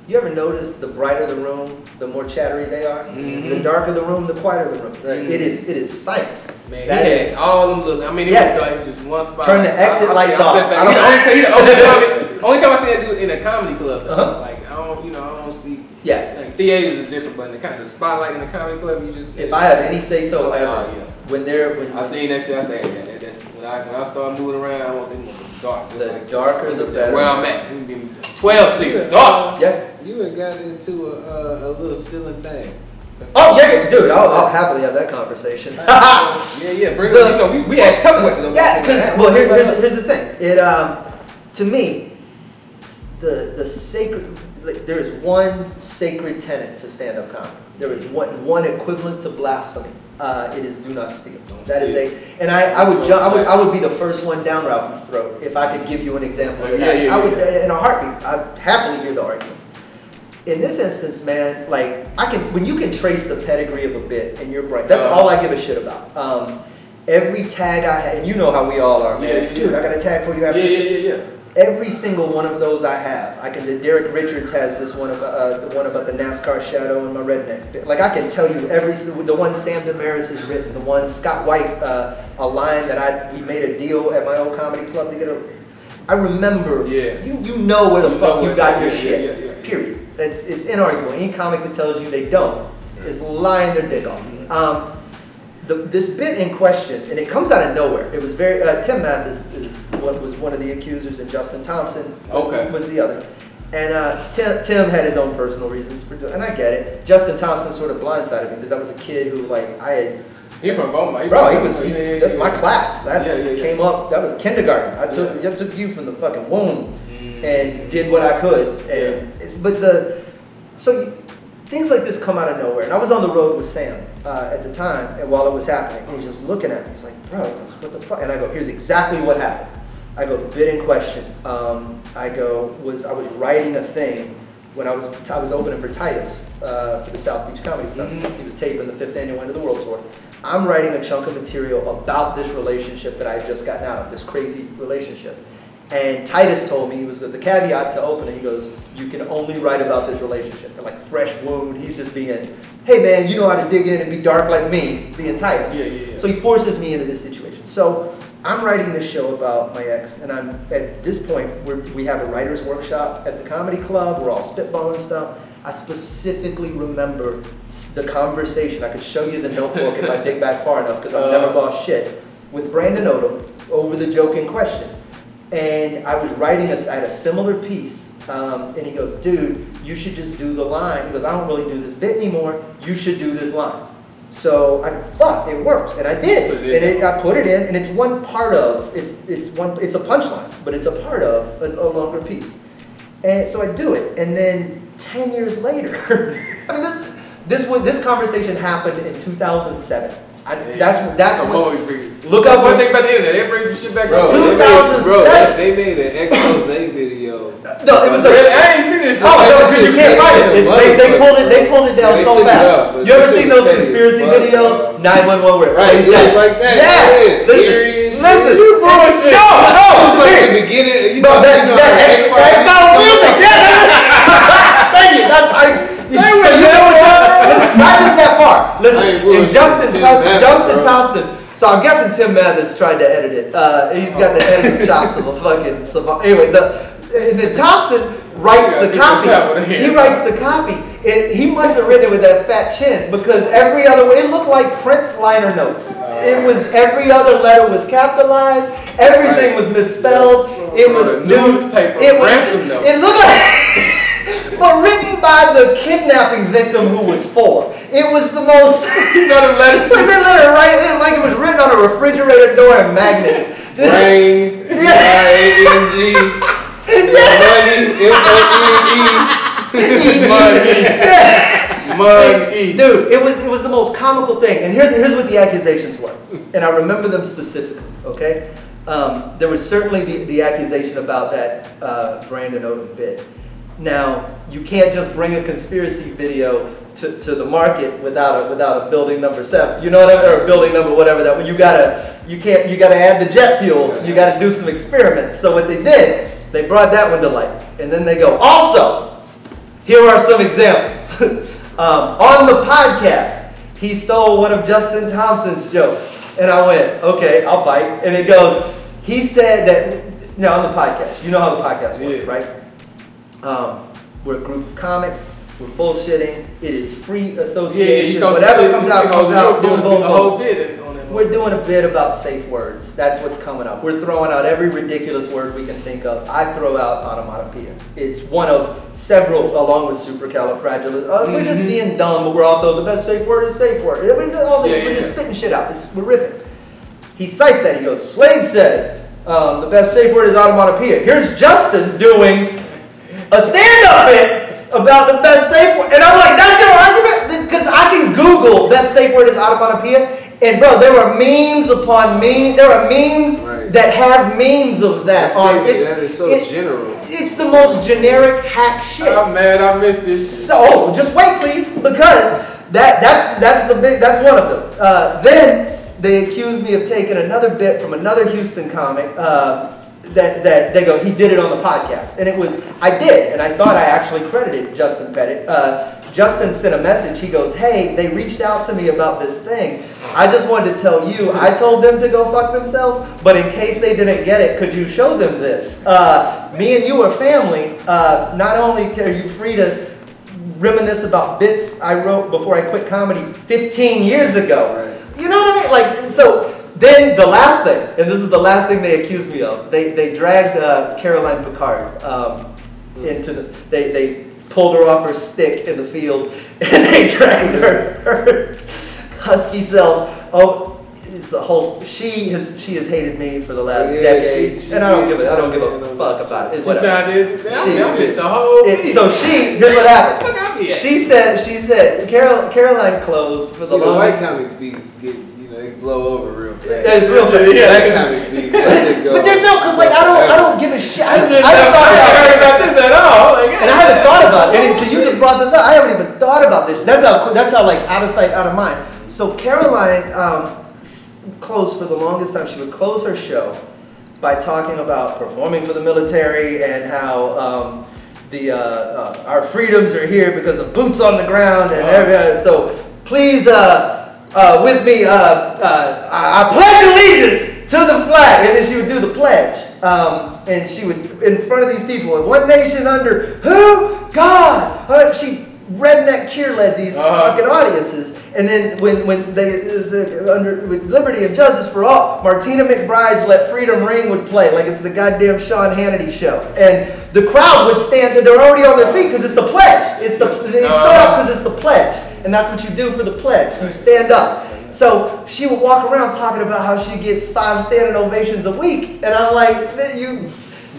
You ever notice the brighter the room, the more chattery they are? The darker the room, the quieter the room. Right. It is it is science. Man, That he is- had all them look. I mean, it Yes. was like just one spot. Turn the exit I- I- lights off. I don't- only, the only time, only time I see that dude in a comedy club. Though. Uh-huh. Like I don't, you know, I don't speak. Yeah. Like theaters is different, but in the, kind the spotlight in the comedy club, you just. If I have any say so Like, oh, yeah. when they're when I seen that shit. I say, yeah, that, that's when I when I start moving around. I want them dark. the like darker the better. Where I'm at, we can give twelve seats, dark. Yeah. You had got into a, a, a little stealing thing. Oh yeah, yeah, dude. I'll, I'll happily have that conversation. Yeah, yeah. Bring The- you know, we, we ask tough questions. Yeah, because well, here, here's here's the thing. It um, to me, the the sacred like, there is one sacred tenet to stand up comedy. There is one one equivalent to blasphemy. Uh, it is do not steal. Don't That is steal. a, and I, I would jump, I would I would be the first one down Ralphie's throat if I could give you an example. Yeah, that. yeah, I would yeah. in a heartbeat. I'd happily hear the arguments. In this instance, man, like I can when you can trace the pedigree of a bit in your brain, that's Uh-huh. all I give a shit about. Um, every tag I had, and you know how we all are, man. Yeah, yeah, Dude. I got a tag for you Yeah, after yeah, this. yeah, yeah. Every single one of those I have. I can. Derek Richards has this one about uh, the one about the NASCAR shadow and my redneck. Like I can tell you every the one Sam Damaris has written, the one Scott White, uh, a line that I we made a deal at my old comedy club to get a. I remember. Yeah. You you know where the You fuck you got your Yeah, shit. yeah, yeah, yeah. Period. It's it's inarguable. Any comic that tells you they don't is lying their dick off. Mm-hmm. Um, the, this bit in question, and it comes out of nowhere. It was very uh, Tim Mathis is what was one of the accusers, and Justin Thompson was, Okay. was the other. And uh, Tim, Tim had his own personal reasons for doing, and I get it. Justin Thompson sort of blindsided me because I was a kid who like I had He from Beaumont. Bro, he was. Yeah, yeah, that's yeah. my class. That's Yeah, yeah, yeah. came up. That was kindergarten. I took I took you from the fucking womb and did what I could. And it's but the so you, things like this come out of nowhere. And I was on the road with Sam uh, at the time, and while it was happening, he was just looking at me. He's like, "Bro, he goes, what the fuck?" And I go, "Here's exactly what happened." I go, "The bit in question." Um, I go, "Was I was writing a thing." When I was, I was opening for Titus uh, for the South Beach Comedy Festival. He was taping the fifth annual End of the World tour. I'm writing a chunk of material about this relationship that I had just gotten out of, this crazy relationship. And Titus told me, he was the caveat to open it, he goes, you can only write about this relationship. Like fresh wound, he's just being, hey man, you know how to dig in and be dark like me, being Titus. Yeah, yeah, yeah. So he forces me into this situation. So I'm writing this show about my ex, and I'm at this point we're, we have a writers workshop at the comedy club. We're all spitballing stuff. I specifically remember the conversation. I could show you the notebook if I dig back far enough because I've never Uh. lost shit with Brandon Odom over the joke in question. And I was writing a, I had a similar piece, um, and he goes, "Dude, you should just do the line." He goes, "I don't really do this bit anymore. You should do this line." So I fuck, it works, and I did, and it in. it, I put it in, and it's one part of it's it's one it's a punchline, but it's a part of a, a longer piece, and so I do it, and then ten years later, I mean this this would this conversation happened in 2007. I, that's that's Some when, more bring- look up One thing about the internet, it brings some shit back Bro, up. they too. made, bro, 2007. they, they made an expose video. no, it was like Really? I ain't seen this shit. Oh, no, because you can't find it. It's, they, they pulled it. They pulled it down They so fast. out, but you ever seen those was petty as conspiracy fuck. videos? Nine one one where it Right, plays it like that, Yeah. yeah. Listen, Eerie and shit. listen. You bullshit. No, no, It was like the beginning, you Bro, know, that, you know, that the X, X-Files X style music. up. Yeah. Thank you. That's I. So you know what's up? Not just that far. I Listen, and Justin, Thompson, Mathis, Justin bro. Thompson. So I'm guessing Tim Mathis tried to edit it. Uh, he's got the editing chops of a fucking savant. Anyway, the then Thompson writes Yeah, the copy. the the He writes the copy. And he must have written it with that fat chin because every other it looked like Prince liner notes. It was every other letter was capitalized. Everything Right. was misspelled. It was The newspaper It was. ransom note. It looked like. But written by the kidnapping victim who was four. It was the most. You know them letters? It's like they let it write it like it was written on a refrigerator door and magnets. Rain, R-A-N-G, money, M-O-N-E. Money. Dude, it was it was the most comical thing. And here's here's what the accusations were. And I remember them specifically, okay? Um, there was certainly the, the accusation about that uh, Brandon Odom bit. Now, you can't just bring a conspiracy video to, to the market without a without a building number seven. You know what I mean? Or building number whatever that you gotta you can't you gotta add the jet fuel, you gotta do some experiments. So what they did, they brought that one to light. And then they go, also, Here are some examples. um, on the podcast, he stole one of Justin Thompson's jokes. And I went, okay, I'll bite. And it goes, he said that, now on the podcast, you know how the podcast works, Yeah. right? Um, we're a group of comics. We're bullshitting. It is free Yeah, yeah, association. Whatever comes out, comes out. Boom, boom, boom. bit on that. We're doing a bit about safe words. That's what's coming up. We're throwing out every ridiculous word we can think of. I throw out onomatopoeia. It's one of several, along with supercalifragilistic. Uh, We're just Mhm. being dumb, but we're also the best safe word is safe word. We're just, all the, Yeah, we're yeah, just spitting shit out. It's, we're. He cites that. He goes, Slave said, um, the best safe word is onomatopoeia. Here's Justin doing a stand-up bit about the best safe word. And I'm like, that's your argument? Because I can Google best safe word is onomatopoeia. And bro, there are memes upon memes. There are memes Right. that have memes of that. That's on, the- that is so it- general. It's the most generic hack shit. I'm mad I missed this. So oh, just wait, please, because that that's that's the big that's one of them. Uh, then they accused me of taking another bit from another Houston comic. Uh, that, that they go, he did it on the podcast, and it was I did, and I thought I actually credited Justin Pettit. Uh, Justin sent a message. He goes, "Hey, they reached out to me about this thing. I just wanted to tell you. I told them to go fuck themselves, but in case they didn't get it, could you show them this? Uh, me and you are family. Uh, not only are you free to reminisce about bits I wrote before I quit comedy 15 years ago. You know what I mean? Like, so then the last thing, and this is the last thing they accused me of. They they dragged uh, Caroline Picard um, into the. They they pulled her off her stick in the field, and they dragged her her husky self. Oh. It's a whole. She has she has hated me for the last Yeah, decade, she- she and I don't give a, I don't give a fuck about it. It's What whatever. time is? I, She- I missed the whole It, so she, here's what happened. Fuck, I be at? She said, she said, Carol, Caroline closed for the See, the white comics be get you know they blow over real fast. It's real fast. Be that shit go. But there's no, cause like I don't, I don't give a shit. I, I haven't thought heard about about this at all. Like, and I haven't thought about it until you just brought this up. I haven't even thought about this. That's how, that's how like out of sight, out of mind. So Caroline um, closed for the longest time. She would close her show by talking about performing for the military and how um, the uh, uh, our freedoms are here because of boots on the ground and every, so please uh, uh, with me uh, uh, I, pledge allegiance to the flag. And then she would do the pledge um, and she would in front of these people one nation under who? God. Uh, she redneck cheerled these Uh-huh. fucking audiences. And then when when they is, under with liberty and justice for all Martina McBride's Let Freedom Ring would play like it's the goddamn Sean Hannity show. And the crowd would stand they're already on their feet because it's the pledge. It's the they start up because it's the pledge and that's what you do for the pledge. You stand up. So she would walk around talking about how she gets five standing ovations a week. And I'm like "Man, you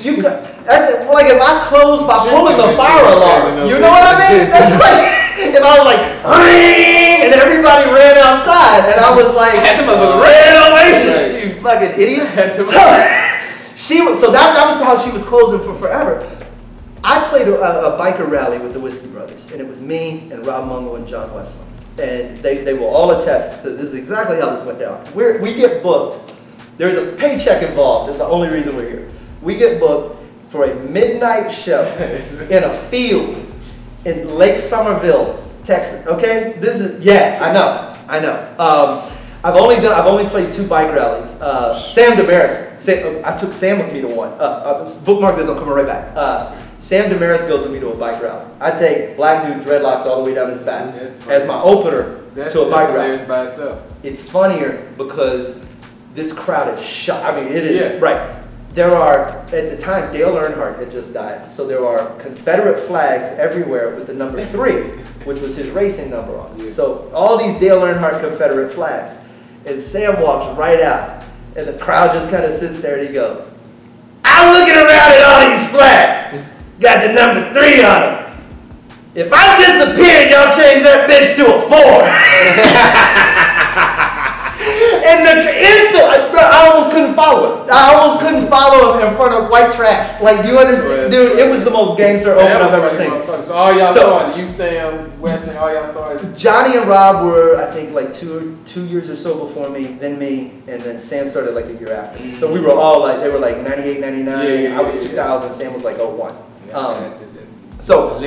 you that's it. like if I close by pulling the fire alarm you know what I mean? That's like if I was like ring and everybody ran outside and I was like Had them motherfuckers standing ovation you fucking idiot. So, she was so that, that was how she was closing for forever I played a, a biker rally with the Whiskey Brothers, and it was me and Rob Mungle and John Westland. And they, they will all attest to this is exactly how this went down. We're, we get booked. There's a paycheck involved. Is the only reason we're here. We get booked for a midnight show in a field in Lake Somerville, Texas. Okay, this is yeah. I know. I know. Um, I've only done. I've only played two bike rallies. Uh, Sam Damaris. Sam, I took Sam with me to one. Uh, uh, bookmark this. I'm coming right back. Uh, Sam Damaris goes with me to a bike rally. I take black dude dreadlocks all the way down his back as my opener That's, to a bike that's rally. by itself. It's funnier because this crowd is shot. I mean, it is Yeah. right. There are at the time Dale Earnhardt had just died, so there are Confederate flags everywhere with the number three, which was his racing number on. Yeah. So all these Dale Earnhardt Confederate flags, and Sam walks right out, and the crowd just kind of sits there, and he goes, "I'm looking around at all these flags, got the number three on them. If I disappear, y'all change that bitch to a four. And the instant, I, almost couldn't follow it. I almost couldn't follow him in front of white trash. Like, do you understand? Dude, it was the most gangster open I've ever seen. So all y'all So- started. You, Sam, Wesley, all y'all started. Johnny and Rob were, I think, like two two years or so before me, then me, and then Sam started like a year after me. So we were all like, they were like 98, 99. Yeah, yeah, I was yeah, yeah. 2000, Sam was like 01. Um, so.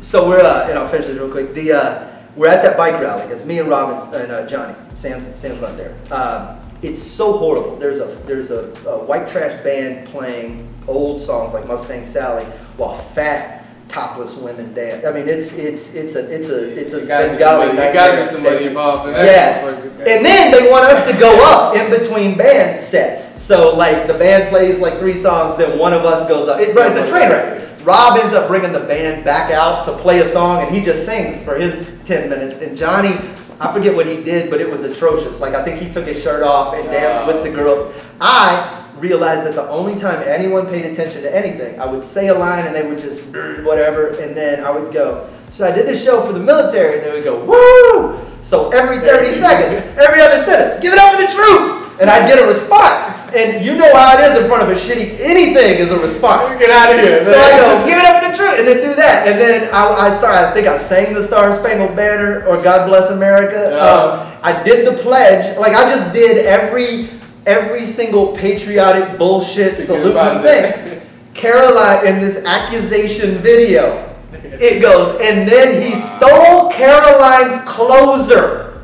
So we're uh, and I'll finish this real quick. The uh, we're at that bike rally. It's me and Robin and uh, Johnny. Sam's Sam's not there. Um, it's so horrible. There's a there's a, a white trash band playing old songs like Mustang Sally while fat topless women dance. I mean, it's it's it's a it's a it's a There gotta be Bengali somebody, gotta be somebody involved in that. Yeah, and then they want us to go up in between band sets. So like the band plays like three songs, then one of us goes up. It, it's a train wreck. Rob ends up bringing the band back out to play a song, and he just sings for his ten minutes. And Johnny, I forget what he did, but it was atrocious. Like I think he took his shirt off and danced with the girl. I realized that the only time anyone paid attention to anything, I would say a line and they would just whatever, and then I would go. So I did this show for the military, and they would go woo. So every 30 seconds, every other sentence, give it up for the troops, and I'd get a response. And you know how it is in front of a shitty anything is a response. Get out of here. So I go, give it up for the troops! and then do that, and then I, I started. I think I sang the Star Spangled Banner or God Bless America. Um, I did the pledge, like I just did every every single patriotic bullshit get salute about thing. Caroline in this accusation video, it goes, and then he stole Caroline's closer.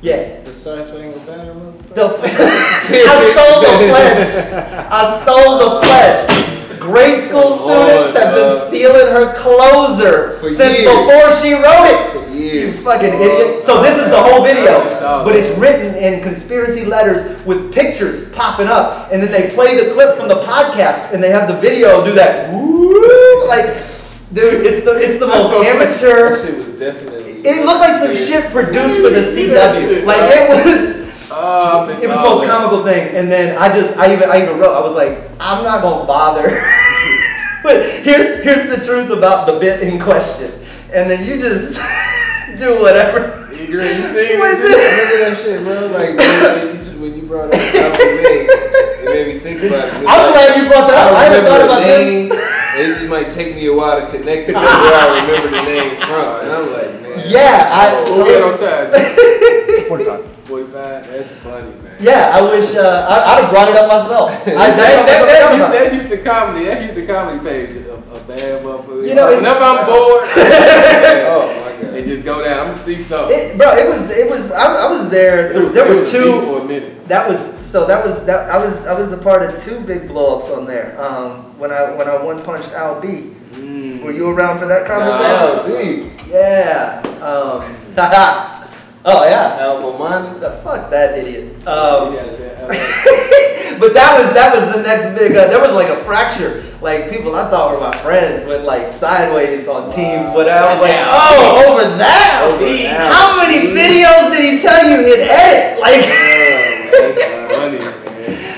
Yeah. The Star Spangled Banner motherfucker? The, I stole the pledge. I stole the pledge. Grade school students have been uh, stealing her closer For since years. before she wrote it. You fucking idiot. So this is the whole video, Oh. but it's written in conspiracy letters with pictures popping up, and then they play the clip from the podcast, and they have the video do that. Woo, like, dude, it's the it's the most amateur. That shit was definitely. It looked like some shit produced for the CW. Like it was. Oh, missed It was the most comical thing, and then I just, I even, I even wrote, I was like, I'm not gonna bother. but here's, here's the truth about the bit in question, and then you just do whatever. You agree? You see With it? it. Remember that shit, bro? Like when you, when you brought up Ralphie May, it made me think about it. I'm like, glad you brought that up. I haven't thought remember about the name. this. It just might take me a while to connect it to where I remember the name from, and I'm like, man. Yeah, I. We'll get on time. 45. 45, that's funny, man. Yeah, I wish uh, I, I'd have brought it up myself. I, That, that, that, that, that, Houston comedy, that Houston comedy page of, of bad motherfucker. You know, whenever I'm bored, Oh my god. they just go down. I'm gonna see something. it, bro, it was, it was. I, I was there. It there it were two. a. That was so. That was that. I was I was the part of two big blowups on there. Um, when I when I one punched Al B. Mm. Were you around for that conversation? Al B. Yeah. Um. oh yeah. Al Bomani. The fuck that idiot. Um, Yeah, yeah, but that was that was the next big. Uh, there was like a fracture. Like people I thought were my friends went like sideways on team. But I was like, oh, over that. Over that. How many videos did he tell you he'd edit? Like. That's funny, man.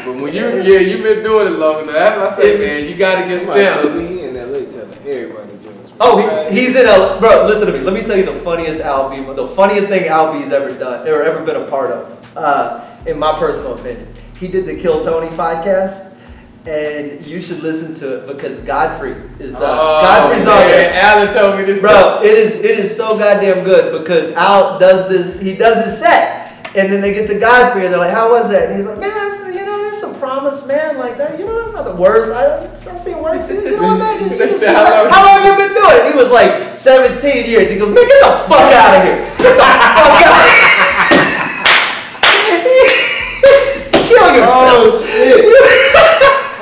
But when you, yeah, you've been doing it long enough. I say, man. You gotta get Somebody told stamped. me he in LA telling everybody jokes. Oh, he, he's in a bro. Listen to me. Let me tell you the funniest Albie, the funniest thing Albie's ever done or ever been a part of. Uh, in my personal opinion, he did the Kill Tony podcast, and you should listen to it because Godfrey is. Uh, Oh, Godfrey's on man. there. Alan told me this stuff. Bro, it is it is so goddamn good because Al does this. He does his set, and then they get to Godfrey, and they're like, "How was that?" And he's like, "Man, I said, you know, there's some promise, man. Like that, you know, that's not the worst. I, I've seen worse. You know what, man? You- you- "How long- you been doing?" it?" He was like, "17 years." He goes, "Man, get the fuck out of here! Get the fuck out!" Kill yourself. Oh shit.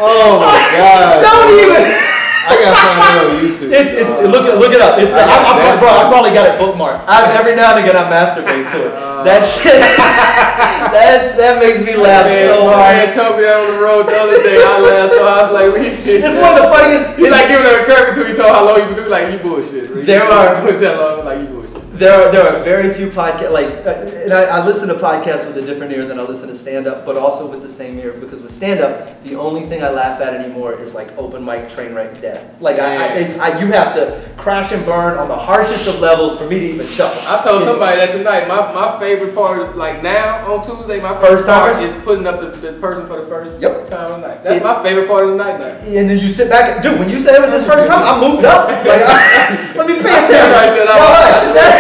Oh my god. Don't even. I gotta find it on YouTube. It's, it's look it look it up. It's I, I, I, bro, I probably got it bookmarked. I, every now and again I masturbate to it. Uh, that shit. That's that makes me laugh Man, so hard. man told me that on the road the other day. I laughed so I was like, we, It's one of the funniest. He's like giving her a curve until he told how long you been doing. Like you bullshit. Rick. There You are- doing that long, like you bullshit. There are there are very few podcasts like, uh, and I, I listen to podcasts with a different ear than I listen to stand up, but also with the same ear because with stand up, the only thing I laugh at anymore is like open mic train wreck death. Like I, I, it's, I, you have to crash and burn on the harshest of levels for me to even chuckle. I told It's- somebody that tonight. My, my favorite part, of, like now on Tuesday, my First time is putting up the, the person for the first Yep. time of night. That's It- my favorite part of the night. Now. And then you sit back, dude. When you said it was his first time, I moved up. Like, I, let me pay I attention. right there,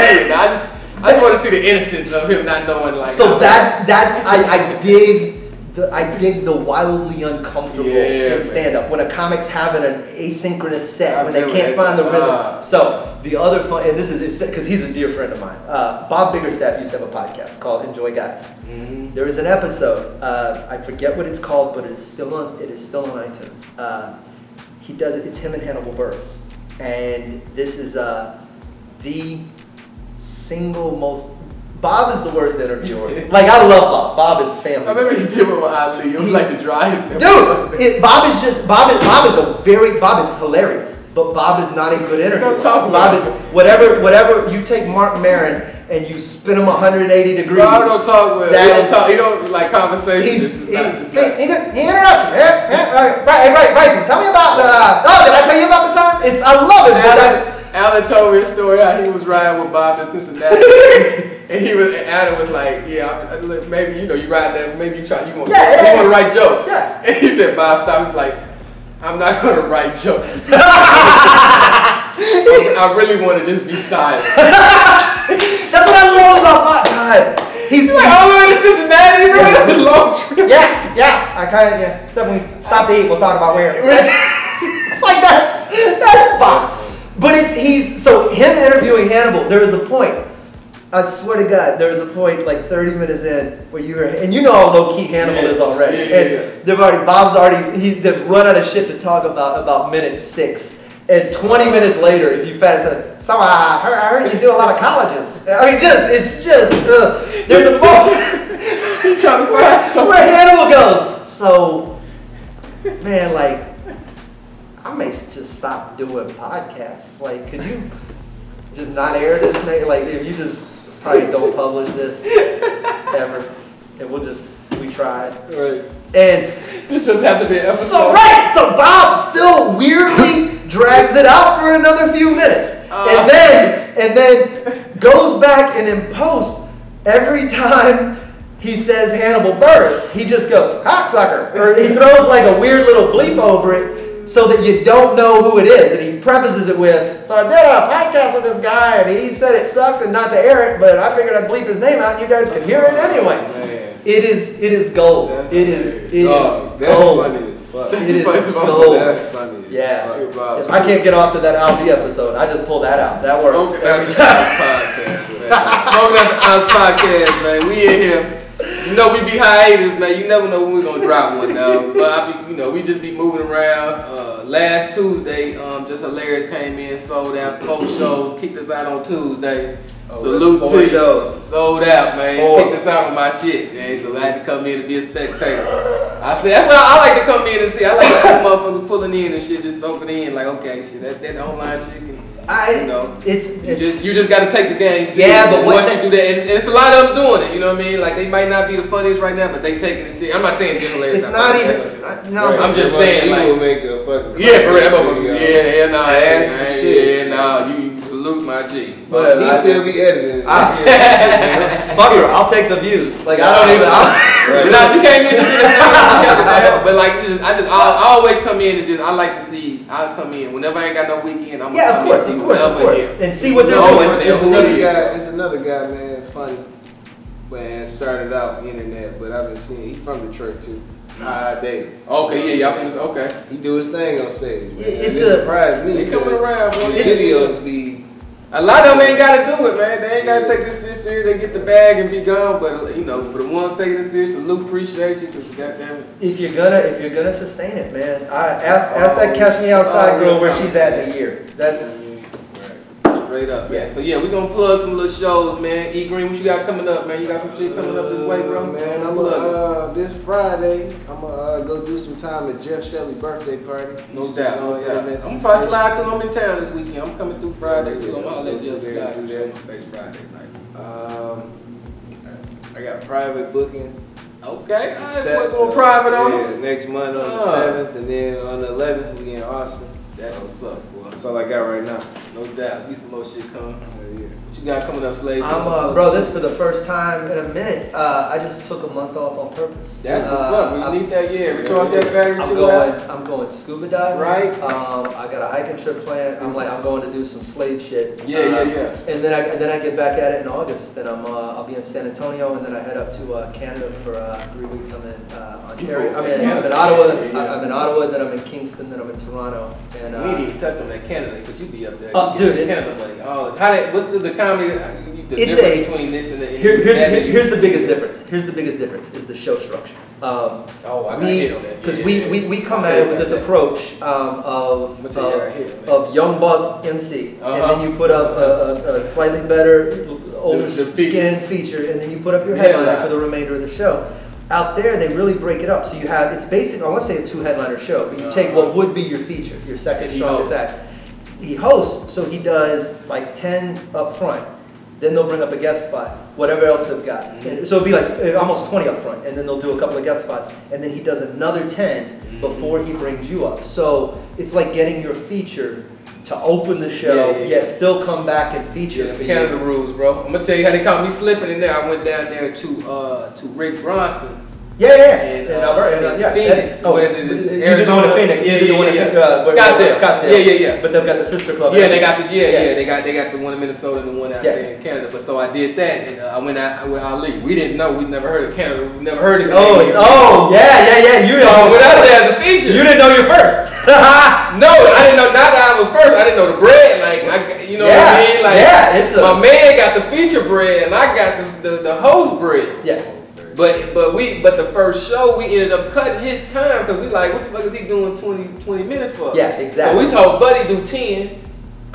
I, just. I just, want to see the innocence of him not knowing. Like, So that's that's I, I dig the, I dig the wildly uncomfortable Yeah, in stand up when a comic's having an asynchronous set I when they can't find the rhythm. Ah. So the other fun, and this is because he's a dear friend of mine. Uh, Bob Biggerstaff used to have a podcast called Enjoy Guys. Mhm. There is an episode. Uh, I forget what it's called, but it is still on. It is still on iTunes. Uh, he does it. It's him and Hannibal Buress, and this is uh, the single most. Bob is the worst interviewer. Like I love Bob. Bob is family. I remember he did with Ali. It was like the drive. Dude, it, Bob is just Bob is Bob is a very Bob is hilarious, but Bob is not a good interviewer. Don't talk Bob about is whatever whatever you take Marc Maron and you spin him 180 degrees. Bob don't talk with. He That don't talk. He don't like conversation. He's, he, not- he, he, he interrupts you. Yeah, yeah, right, right, right, Bryson, tell me about the. Oh, did I tell you about the time? It's I love it. But that's, Alan, told me a story how he was riding with Bob to Cincinnati, and he was and Alan was like, "Yeah, uh, look, maybe you know you ride that, maybe you try, you want, Yeah, yeah, you want to write jokes." Yeah. And he said, "Bob, stop." He was like, "I'm not gonna write jokes. with you. I really want to just be silent." that's what I love about Bob. God, he's He's like, "All the way to Cincinnati, bro. That's a long trip." yeah, yeah. I kind of yeah. Except when we stop to eat, we'll talk about where. like that's that's Bob. But it's he's so him interviewing Hannibal. There is a point. I swear to God, there was a point like 30 minutes in where you were, and you know how low key Hannibal Yeah. is already. Yeah, yeah, and they've already, Bob's already, he, they've run out of shit to talk about about minute six. And 20 minutes later, if you fast forward, so I heard, I heard you do a lot of colleges. I mean, just, it's just, uh, there's a moment He's trying to find something. where Hannibal goes. So, man, like, I may just stop doing podcasts. Like, could you just not air this thing? Like, if you just probably don't publish this ever, and we'll just we tried. Right. And This doesn't have to be an episode. so right, so Bob still weirdly drags it out for another few minutes, Uh. and then and then goes back and in post every time he says Hannibal Buress, he just goes cocksucker, or he throws like a weird little bleep over it. So that you don't know who it is, and he prefaces it with, "So I did a podcast with this guy, and he said it sucked and not to air it, but I figured I'd bleep his name out, and you guys could hear it anyway." Oh, man. It is, it is gold. It is, it is Oh, that's gold. funny as fuck. It is gold. That's. Yeah. fuck. If I can't get off to that Alfie episode, I just pull that out. That works Smoking every time. Podcast, man. Smoking After Oz podcast, man. We in here. You know we be hiatus, man. You never know when we gonna drop one though. But I be, you know, we just be moving around. Uh, last Tuesday, um, just hilarious came in, sold out four shows, kicked us out on Tuesday. Salute four to you. shows. Sold out, man. Four. Kicked us out with my shit, man. So I had to come in to be a spectator. I said that's what I, I like to come in and see. I like to see motherfuckers pulling in and shit, just soaking in. Like, okay, shit, that, that online shit can, I, you know. it's, You it's just you just gotta take the game serious. Yeah, but once you do that, and it's, and it's a lot of them doing it. You know what I mean? Like they might not be the funniest right now, but they taking it serious. I'm not saying it's hilarious. it's not even, I- no. I'm just But saying, she like- will make a fucking. Yeah, for real. That Yeah, yeah, nah, Ass yeah, and yeah, shit. yeah, nah. You, you salute my G. But He I- still be editing. I- Fuck her, I'll take the views. Like, I don't even, I'll, But nah, she came in, she did her thing, she held it. But like, just, I just, I, I always come in and just, I like to see. I come in whenever I ain't got no weekend. I'm yeah, of gonna course, come of and see course, of whoever course. here. And see what they're No, doing. man, It's who another he guy. It's another guy, man. Funny, man. Started out internet, but I've been seeing. He from Detroit too. Ah, Davis. Okay, yeah, y'all from okay. He do his thing on stage. Man. It's and it a- surprised me. They coming around, bro. his videos be. A lot of them ain't gotta do it, man. They ain't gotta take this shit serious. They get the bag and be gone. But you know, for the ones taking it serious, salute, appreciate you, cause goddamn it. if you're gonna, if you're gonna sustain it, man, I, ask, ask that oh, Catch Me Outside girl where she's at in a year. That's, Straight up, man. So yeah, we gonna plug some little shows, man. E Green, what you got coming up, man? You got some shit coming up this way, bro? Uh, Man, I'm gonna uh, this Friday. I'm gonna uh, go do some time at Jeff Shelley birthday party. No doubt, on. Internet I'm probably sensation. slide through. I'm in town this weekend. I'm coming through Friday too. I'm gonna let Yeah, slide that. through my face Friday night. Um, I got a private booking. Okay, all right, we're going private on yeah, next month on the Ah. seventh, and then on the eleventh we in Austin. That's what's up, boy. That's all I got right now. No doubt. We some more shit coming. Yeah. You got coming up, Slave? I'm, uh, bro, this is for the first time in a minute. Uh, I just took a month off on purpose. That's what's Uh, up. We I'm- need that, yeah. Recharge that battery, I'm going. out. I'm going scuba diving. Right. Um, I got a hiking trip planned. I'm like, I'm going to do some slave shit. Yeah, yeah, Uh, yeah. And then I and then I get back at it in August. Then I'm uh, I'll be in San Antonio, and then I head up to uh, Canada for uh, three weeks. I'm in uh, Ontario. I'm in, I'm in Ottawa. I- I'm in Ottawa. Then I'm in Kingston. Then I'm in Toronto. And We didn't uh, even touch on that Canada because you'd be up there. Oh, You dude, it's- Canada money. Oh, how that, what's the, the comedy? The It's difference a- between this and the. here, here's that here- here's the biggest difference. Here's the biggest difference is the show structure. Um, Oh, I got hit on that. because Yeah, we, yeah, we, we come at it with this that. approach um, of I'm gonna tell you of, right here, man. of young buck MC, and Uh-huh. then you put up a, a, a slightly better older The- the feature. skin feature, and then you put up your Yeah, headliner right. for the remainder of the show. Out there, they really break it up. So you have it's basic. I want to say a two headliner show, but you take Uh-huh. what would be your feature, your second And he strongest hosts. act. He hosts, so he does like ten up front. Then they'll bring up a guest spot, whatever else they've got. Mm-hmm. And so it'd be like uh, almost 20 up front, and then they'll do a couple of guest spots, and then he does another 10 Mm-hmm. before he brings you up. So it's like getting your feature to open the show, Yeah, yeah, yet yeah. still come back and feature Yeah, for Canada you. rules, bro. I'm gonna tell you how they caught me slipping in there. I went down there to uh to Rick Bronson's. Yeah, yeah, yeah. In, And, uh, Alberta, and, uh, in yeah. Phoenix. oh, Where is it? It's you did the one in Arizona? Phoenix. Yeah, you did the yeah, yeah. Uh, Scottsdale. Scottsdale. Yeah, yeah, yeah. But they've got the sister club. Yeah, they got the yeah, Yeah. yeah, they got they got the one in Minnesota and the one out Yeah. there in Canada. But so I did that, and uh, I went out with Ali. We didn't know, we never heard of Canada, we never heard of. Oh, it's, oh, yeah, yeah, yeah. You So I went out there as a feature. you didn't know you're first. no, I didn't know. Not that I was first. I didn't know the bread. Like, I, you know what I mean? Like, yeah, it's a- my man got the feature bread, and I got the the, the host bread. yeah. But but we but the first show we ended up cutting his time because we like what the fuck is he doing 20, 20 minutes for? Yeah, exactly. So we told Buddy do ten.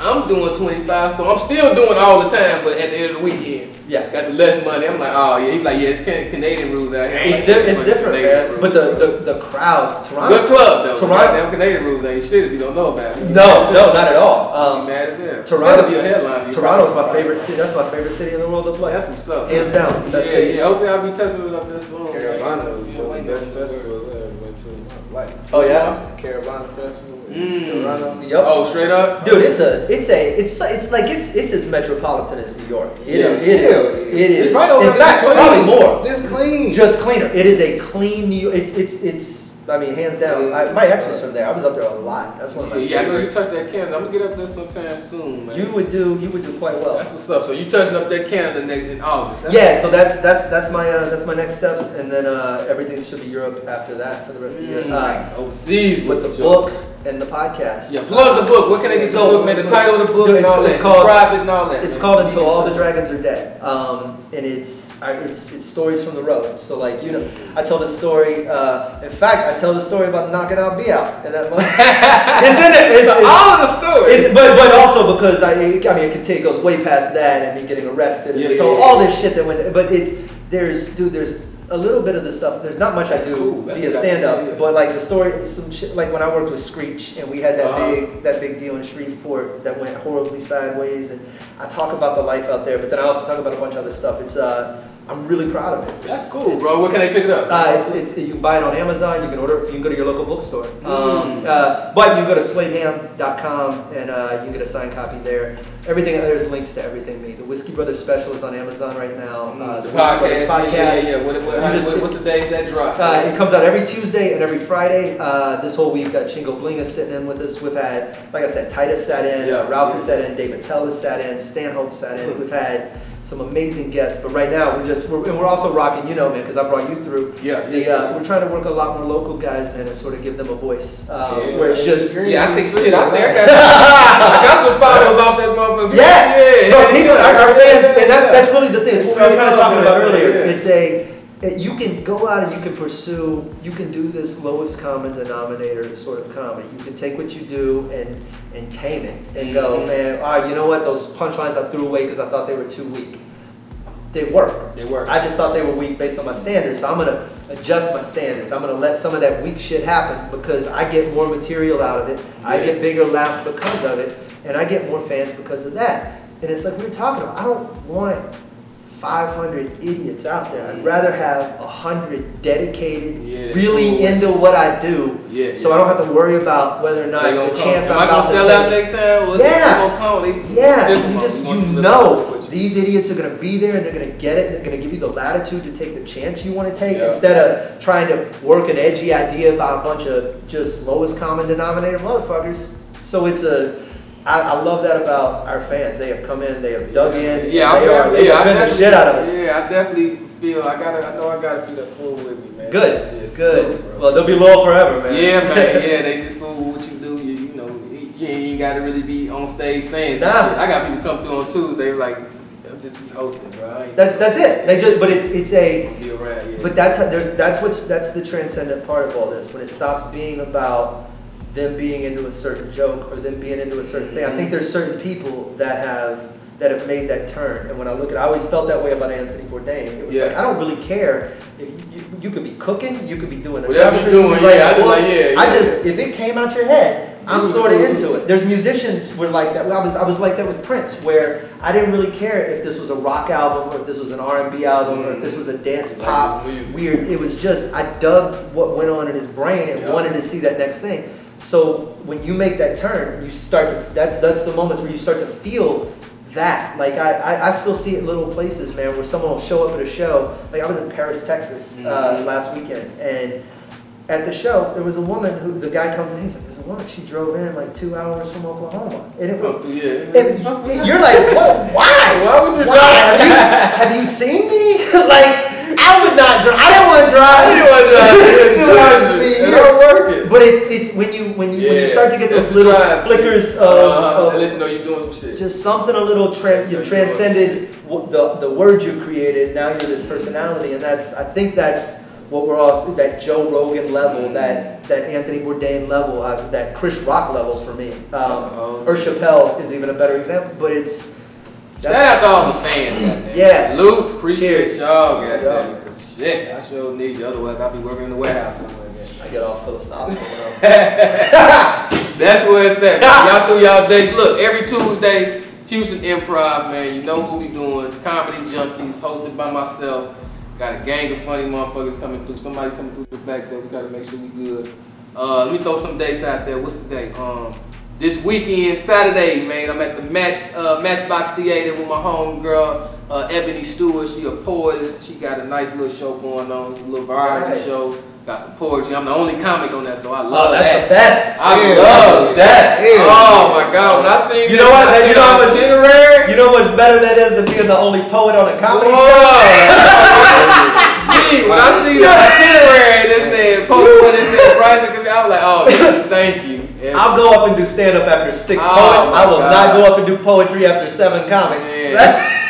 I'm doing twenty five, so I'm still doing all the time. But at the end of the weekend, Yeah. got the less money. I'm like, oh yeah. He's like, yeah, it's Can- Canadian rules out here. I'm It's, like, di- it's different, Canadian man. rules, But the, the, the crowds, Toronto. good club though. Toronto- Goddamn Canadian rules ain't shit if you don't know about it. No, no, not at all. I'm Um, mad as hell. It's Toronto- gotta be a headline. You Toronto's my favorite city. That's my favorite city in the world to play. That's what's up. Hands down, best yeah, cities. yeah. Hopefully I'll be touching it up this soon. Carolina man. was You one of the best no- festivals I ever went to in my life. Oh yeah. Carolina Festival in Mm. Toronto. Yep. Oh, straight up. Dude, it's a, it's a, it's, it's like it's, it's as metropolitan as New York. It, Yeah. is, it is. It is. It's right over In fact, It's probably more. Just clean. Just cleaner. It is a clean New. York. It's, it's, it's. I mean, hands down. I, my ex was from there. I was up there a lot. That's one of my Yeah, yeah, I know you favorite. touched that Canada. I'm gonna get up there sometime soon, man. You would do, you would do quite well. That's what's up. So you touching up that Canada next in August? That's Yeah, so that's that's that's my uh, that's my next steps, and then uh, everything should be Europe after that for the rest of the year. Uh, Mm, overseas with the Joe. book and the podcast. Yeah, plug the book. What can they get So- the book, man? The title of the book Dude, and it's- all that. called- Describe it and all that. It's called Until All the Dragons Are Dead, um, and it's I, it's it's stories from the road. So like you know, I tell the story. Uh, in fact, I tell the story about knocking out B out, and that it's in it. It's, it's, all of the stories. It's, but but also because I I mean it can take goes way past that and me getting arrested. Yeah, so yeah, all this shit that went. But it's there's dude there's a little bit of the stuff. There's not much That's I do cool. Via stand up, yeah, but like the story some shit like when I worked with Screech and we had that Uh-huh. big that big deal in Shreveport that went horribly sideways and I talk about the life out there, but then I also talk about a bunch of other stuff. It's uh I'm really proud of it. That's cool, bro. Where can I pick it up? uh, it's, it's, you can buy it on Amazon, you can order it, you can go to your local bookstore. Mm. Um, uh, but you can go to slaveham.com and uh, you can get a signed copy there. Everything, there's links to everything me. The Whiskey Brothers special is on Amazon right now. Uh, the Whiskey podcast. Brothers Yeah, yeah, yeah. What, what, how, just- what, what's the day that drop? Uh, it comes out every Tuesday and every Friday. Uh, this whole week, uh, Chingo Bling is sitting in with us. We've had, like I said, Titus sat in, Yeah. uh, Ralphie sat in, David Tellis sat in, Stanhope sat in. We've had some amazing guests, but right now we're just, we're, and we're also rocking, you know, man, because I brought you through. Yeah, The, yeah. uh, we're trying to work a lot more local guys in and sort of give them a voice. Uh, Yeah. where it's just, Yeah, I think shit out there. I got, I got some followers off that motherfucker. yeah, yeah. no, people, our, our fans, and that's that's really the thing. It's what we were kind of talking about earlier. Yeah. It's a it- you can go out and you can pursue, you can do this lowest common denominator sort of comedy. You can take what you do and and tame it and go, Mhm. man, ah, you know what? Those punchlines I threw away because I thought they were too weak. They work. They work. I just thought they were weak based on my standards, so I'm gonna adjust my standards. I'm gonna let some of that weak shit happen because I get more material out of it. I get bigger laughs because of it, and I get more fans because of that. And it's like we were talking about. I don't want 500 idiots out there. I'd rather have 100 dedicated, Yeah, really cool. into what I do. Yeah, So yeah. I don't have to worry about whether or not the chance Am I'm about to sell out next time? Yeah. They gonna come. They, Yeah, you just you know these idiots are gonna be there and they're gonna get it. And they're gonna give you the latitude to take the chance you want to take Yeah. instead of trying to work an edgy idea about a bunch of just lowest common denominator motherfuckers. So it's a. I, I love that about our fans. They have come in, they have dug in, Yeah, they I are they yeah, defend the shit out of us. Yeah, I definitely feel I gotta. I know I gotta feel that fool with me, man. Good, Just good. Well, they'll be loyal forever, man. Yeah, man. Yeah, they just fool with what you do. You, you know, you ain't gotta really be on stage saying Nah. shit. I got people come through on Tuesday like, I'm just hosting, bro. That's that's it. They just, but it's it's a be around. Yeah. But that's how, there's that's what's that's the transcendent part of all this. When it stops being about them being into a certain joke or them being into a certain thing. I think there's certain people that have that have made that turn. And when I look at, I always felt that way about Anthony Bourdain. It was Yeah. like I don't really care. If you, you could be cooking, you could be doing Whatever you're doing, be yeah, I just like, yeah, I just if it came out your head, I'm sort of into it. There's musicians were like that. I was I was like that with Prince, where I didn't really care if this was a rock album or if this was an R&B album or if this was a dance pop weird. It was just I dug what went on in his brain and Yeah. wanted to see that next thing. So when you make that turn, you start to that's that's the moments where you start to feel that. Like I, I, I still see it in little places, man, where someone will show up at a show. Like I was in Paris, Texas uh, Mhm. last weekend, and at the show there was a woman who the guy comes in. He's like, "There's a woman. She drove in like two hours from Oklahoma, and it was." through, yeah. And you're like, whoa, why? Why would you Why? drive? Have you, have you seen me? like, I would not drive. I don't want to drive. I didn't want to drive. Two hours to be here. I'm working. But it's it's when you when you when you start to get those little flickers of, Uh-huh. of At least you know you're doing some shit. just something a little trans you've transcended the the words you've created. Now you're this personality, and that's I think that's what we're all that Joe Rogan level, that that Anthony Bourdain level, uh, that Chris Rock level for me. Um, or Chappelle is even a better example, but it's Shout out to all the fans. Yeah. Luke, appreciate Cheers. y'all. Yeah. Shit, I sure need you. Otherwise, I'll be working in the warehouse somewhere. I get all philosophical. now. That's where it's at. Y'all through y'all days. Look, every Tuesday, Houston Improv, man. You know what we doing. Comedy Junkies, hosted by myself. Got a gang of funny motherfuckers coming through. Somebody coming through the back there. We gotta make sure we good. Uh, let me throw some dates out there. What's the date? Um, this weekend, Saturday, man. I'm at the Match uh, Matchbox Theater with my homegirl, uh, Ebony Stewart. She a poetess. She got a nice little show going on. A little variety Nice. show. Got some poetry. I'm the only comic on that, so I Oh, love that's that. That's the best. I Yeah. love that. Yeah. Oh my god, when I seen You that- know what, I you know how much- itinerary. You know what's better that is than being the only poet on a comedy show? Gee, when I see the itinerary that said post when it said be, I was like, oh, thank you. And- I'll go up and do stand up after six Oh, poets. I will God. not go up and do poetry after seven comics.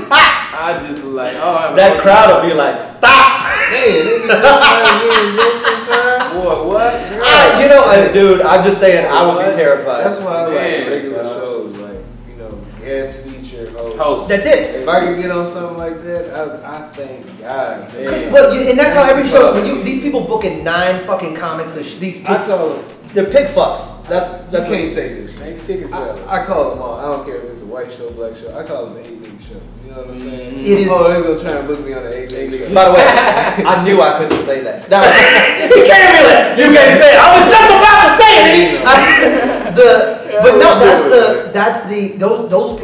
Man. That's- I just like, oh, I'm that crowd will be like, stop! Man, they be sometimes doing jokes sometimes. Boy, what? I, you know, I, dude, I'm just saying, I would be terrified. That's why I like Man, regular dog. shows, like, you know, guest feature host. Host. That's it. If I could get on something like that, I, I thank God. Yeah. Well, you, and that's how every show. When you these people booking nine fucking comics, a sh- these people, I call them, they're pig fucks. That's you that's can't what, say this. Make ticket sellers. I, I call them all. I don't care if it's a white show, black show. I call them the eight league show. You know what I'm saying? Mhm. It is- Oh, they're gonna try and book me on the eight league show. By the way, I knew I couldn't say that. That was, you can't really. You can't say it. I was just about to say it. I- the but no, that's the that's the those those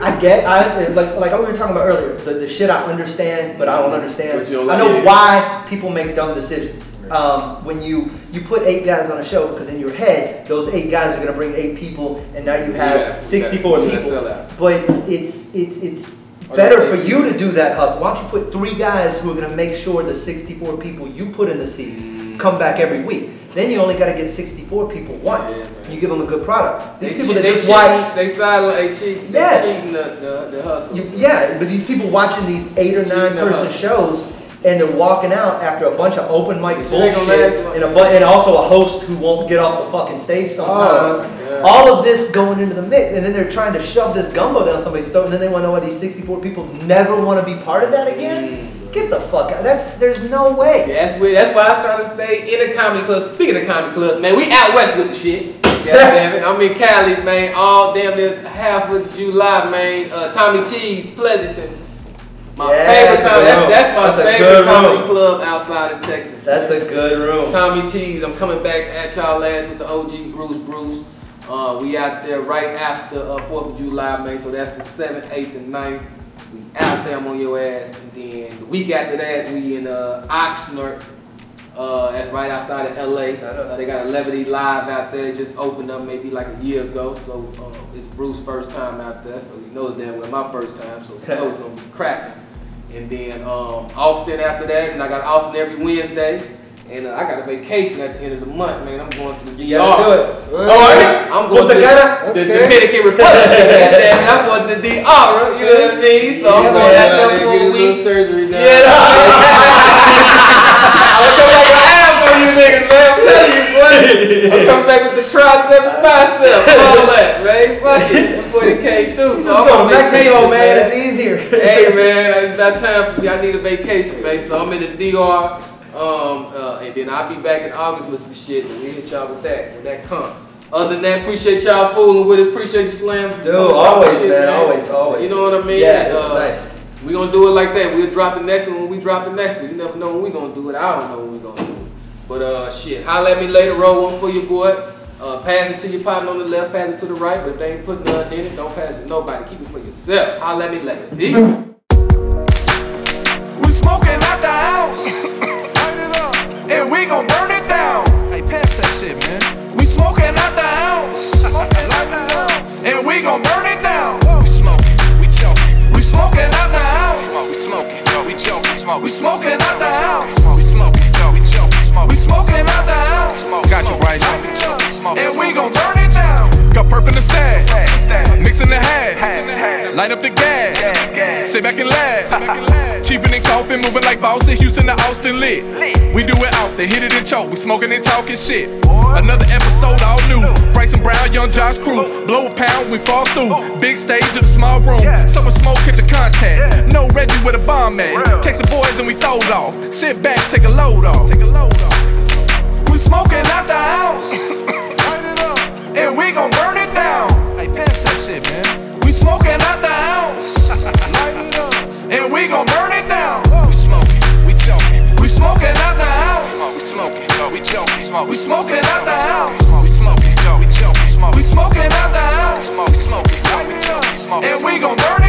I get I like like we were talking about earlier. The, the shit I understand, but I don't understand. But you don't I know it. why people make dumb decisions. Um, when you you put eight guys on a show because in your head those eight guys are gonna bring eight people and now you have Yeah, 64 yeah, people. But it's it's it's better for you to do that hustle. Why don't you put three guys who are gonna make sure the 64 people you put in the seats Mm. come back every week? Then you only gotta get 64 people once. You give them a good product. These They people cheat- that they just cheat- watch, They sideline, they cheat. They Yes. cheating the, the, the hustle. you, yeah, but these people watching these eight or nine person shows. And they're walking out after a bunch of open mic bullshit, gonna last long. and a bu- and also a host who won't get off the fucking stage sometimes. yeah. All of this going into the mix, and then they're trying to shove this gumbo down somebody's throat, and then they want to know why these 64 people never want to be part of that again. Get the fuck out. That's there's no way. Yeah, that's weird. That's why I started to stay in a comedy club. Speaking of comedy clubs, man, we out west with the shit. Damn it. I'm in Cali, man. All damn near half of July, man. Uh, Tommy T's, Pleasanton. My Yeah, favorite that's time. That's, that's my That's favorite good comedy room. club outside of Texas. That's a good room. Tommy T's. I'm coming back at y'all last with the OG Bruce Bruce. Uh, we out there right after uh, 4th of July, man. So that's the 7th, 8th, and 9th. We out there, I'm on your ass. And then the week after that, we in uh, Oxnard. Uh, that's right outside of LA. Uh, they got a Levity Live out there. It just opened up maybe like a year ago. So uh, it's Bruce's first time out there. So you know that was my first time. So it's going to be cracking. And then um, Austin after that. And I got Austin every Wednesday. And uh, I got a vacation at the end of the month, man. I'm going to the DR. Do it. Oh, yeah. I'm going to the, the. Dominican Republic. I'm going to the DR. You know what I mean? So I'm Yeah, going man. out there for a week. surgery now. Yeah, niggas, man. I'm telling you, boy. I'm coming back with the tricep and bicep, all that, man. Fuck it. Boy that came through. So I'm on to Mexico, vacation, man. It's easier. hey man, it's about time for me. I need a vacation, man. So I'm in the DR, um, uh, and then I'll be back in August with some shit. And we hit y'all with that when that comes. Other than that, appreciate y'all fooling with us. Appreciate you, Slam. Dude, always, shit, man. Always, always. You know what I mean? Yeah, uh, nice. We gonna do it like that. We'll drop the next one when we drop the next one. You never know when we gonna do it. I don't know when we gonna do it. But uh, shit, holla at me later. Roll one for your boy. Uh, pass it to your partner on the left, pass it to the right. But if they ain't putting nothing in it, don't pass it to nobody. Keep it for yourself. Holla at me later. We smoking out the house. And we gon' burn it down. Hey, pass that shit, man. We smoking out the house. And we gon' burn it down. We smoking, we choking. We smoking out the house. We smoking, we smoking. We smoking out the house. Out the house. Got you right. Up. And we gon' turn it down. Got perp in the stash. Mixing the hash. Light up the gas. Sit back and laugh. Chiefin' and coughing, moving like Boston, Houston to Austin lit. We do it out there, hit it and choke. We smoking and talking shit. Another episode all new. Bryson Brown, young Josh Crew. Blow a pound, we fall through. Big stage in a small room. Someone smoke, catch a contact. No Reggie with a bomb at. Take some boys and we throw it off. Sit back, take a load off. take a load off smoking out the house. and we gon' burn it down. Hey, pass that shit, man. We smoking out the house. and we gon' burn it down. We smoking, we choking. We smoking out the house. We smoking, we choking. We smoking out the house. We smoking, we joking. We smoking out the house. We smoking, we joking. And we gon' burn it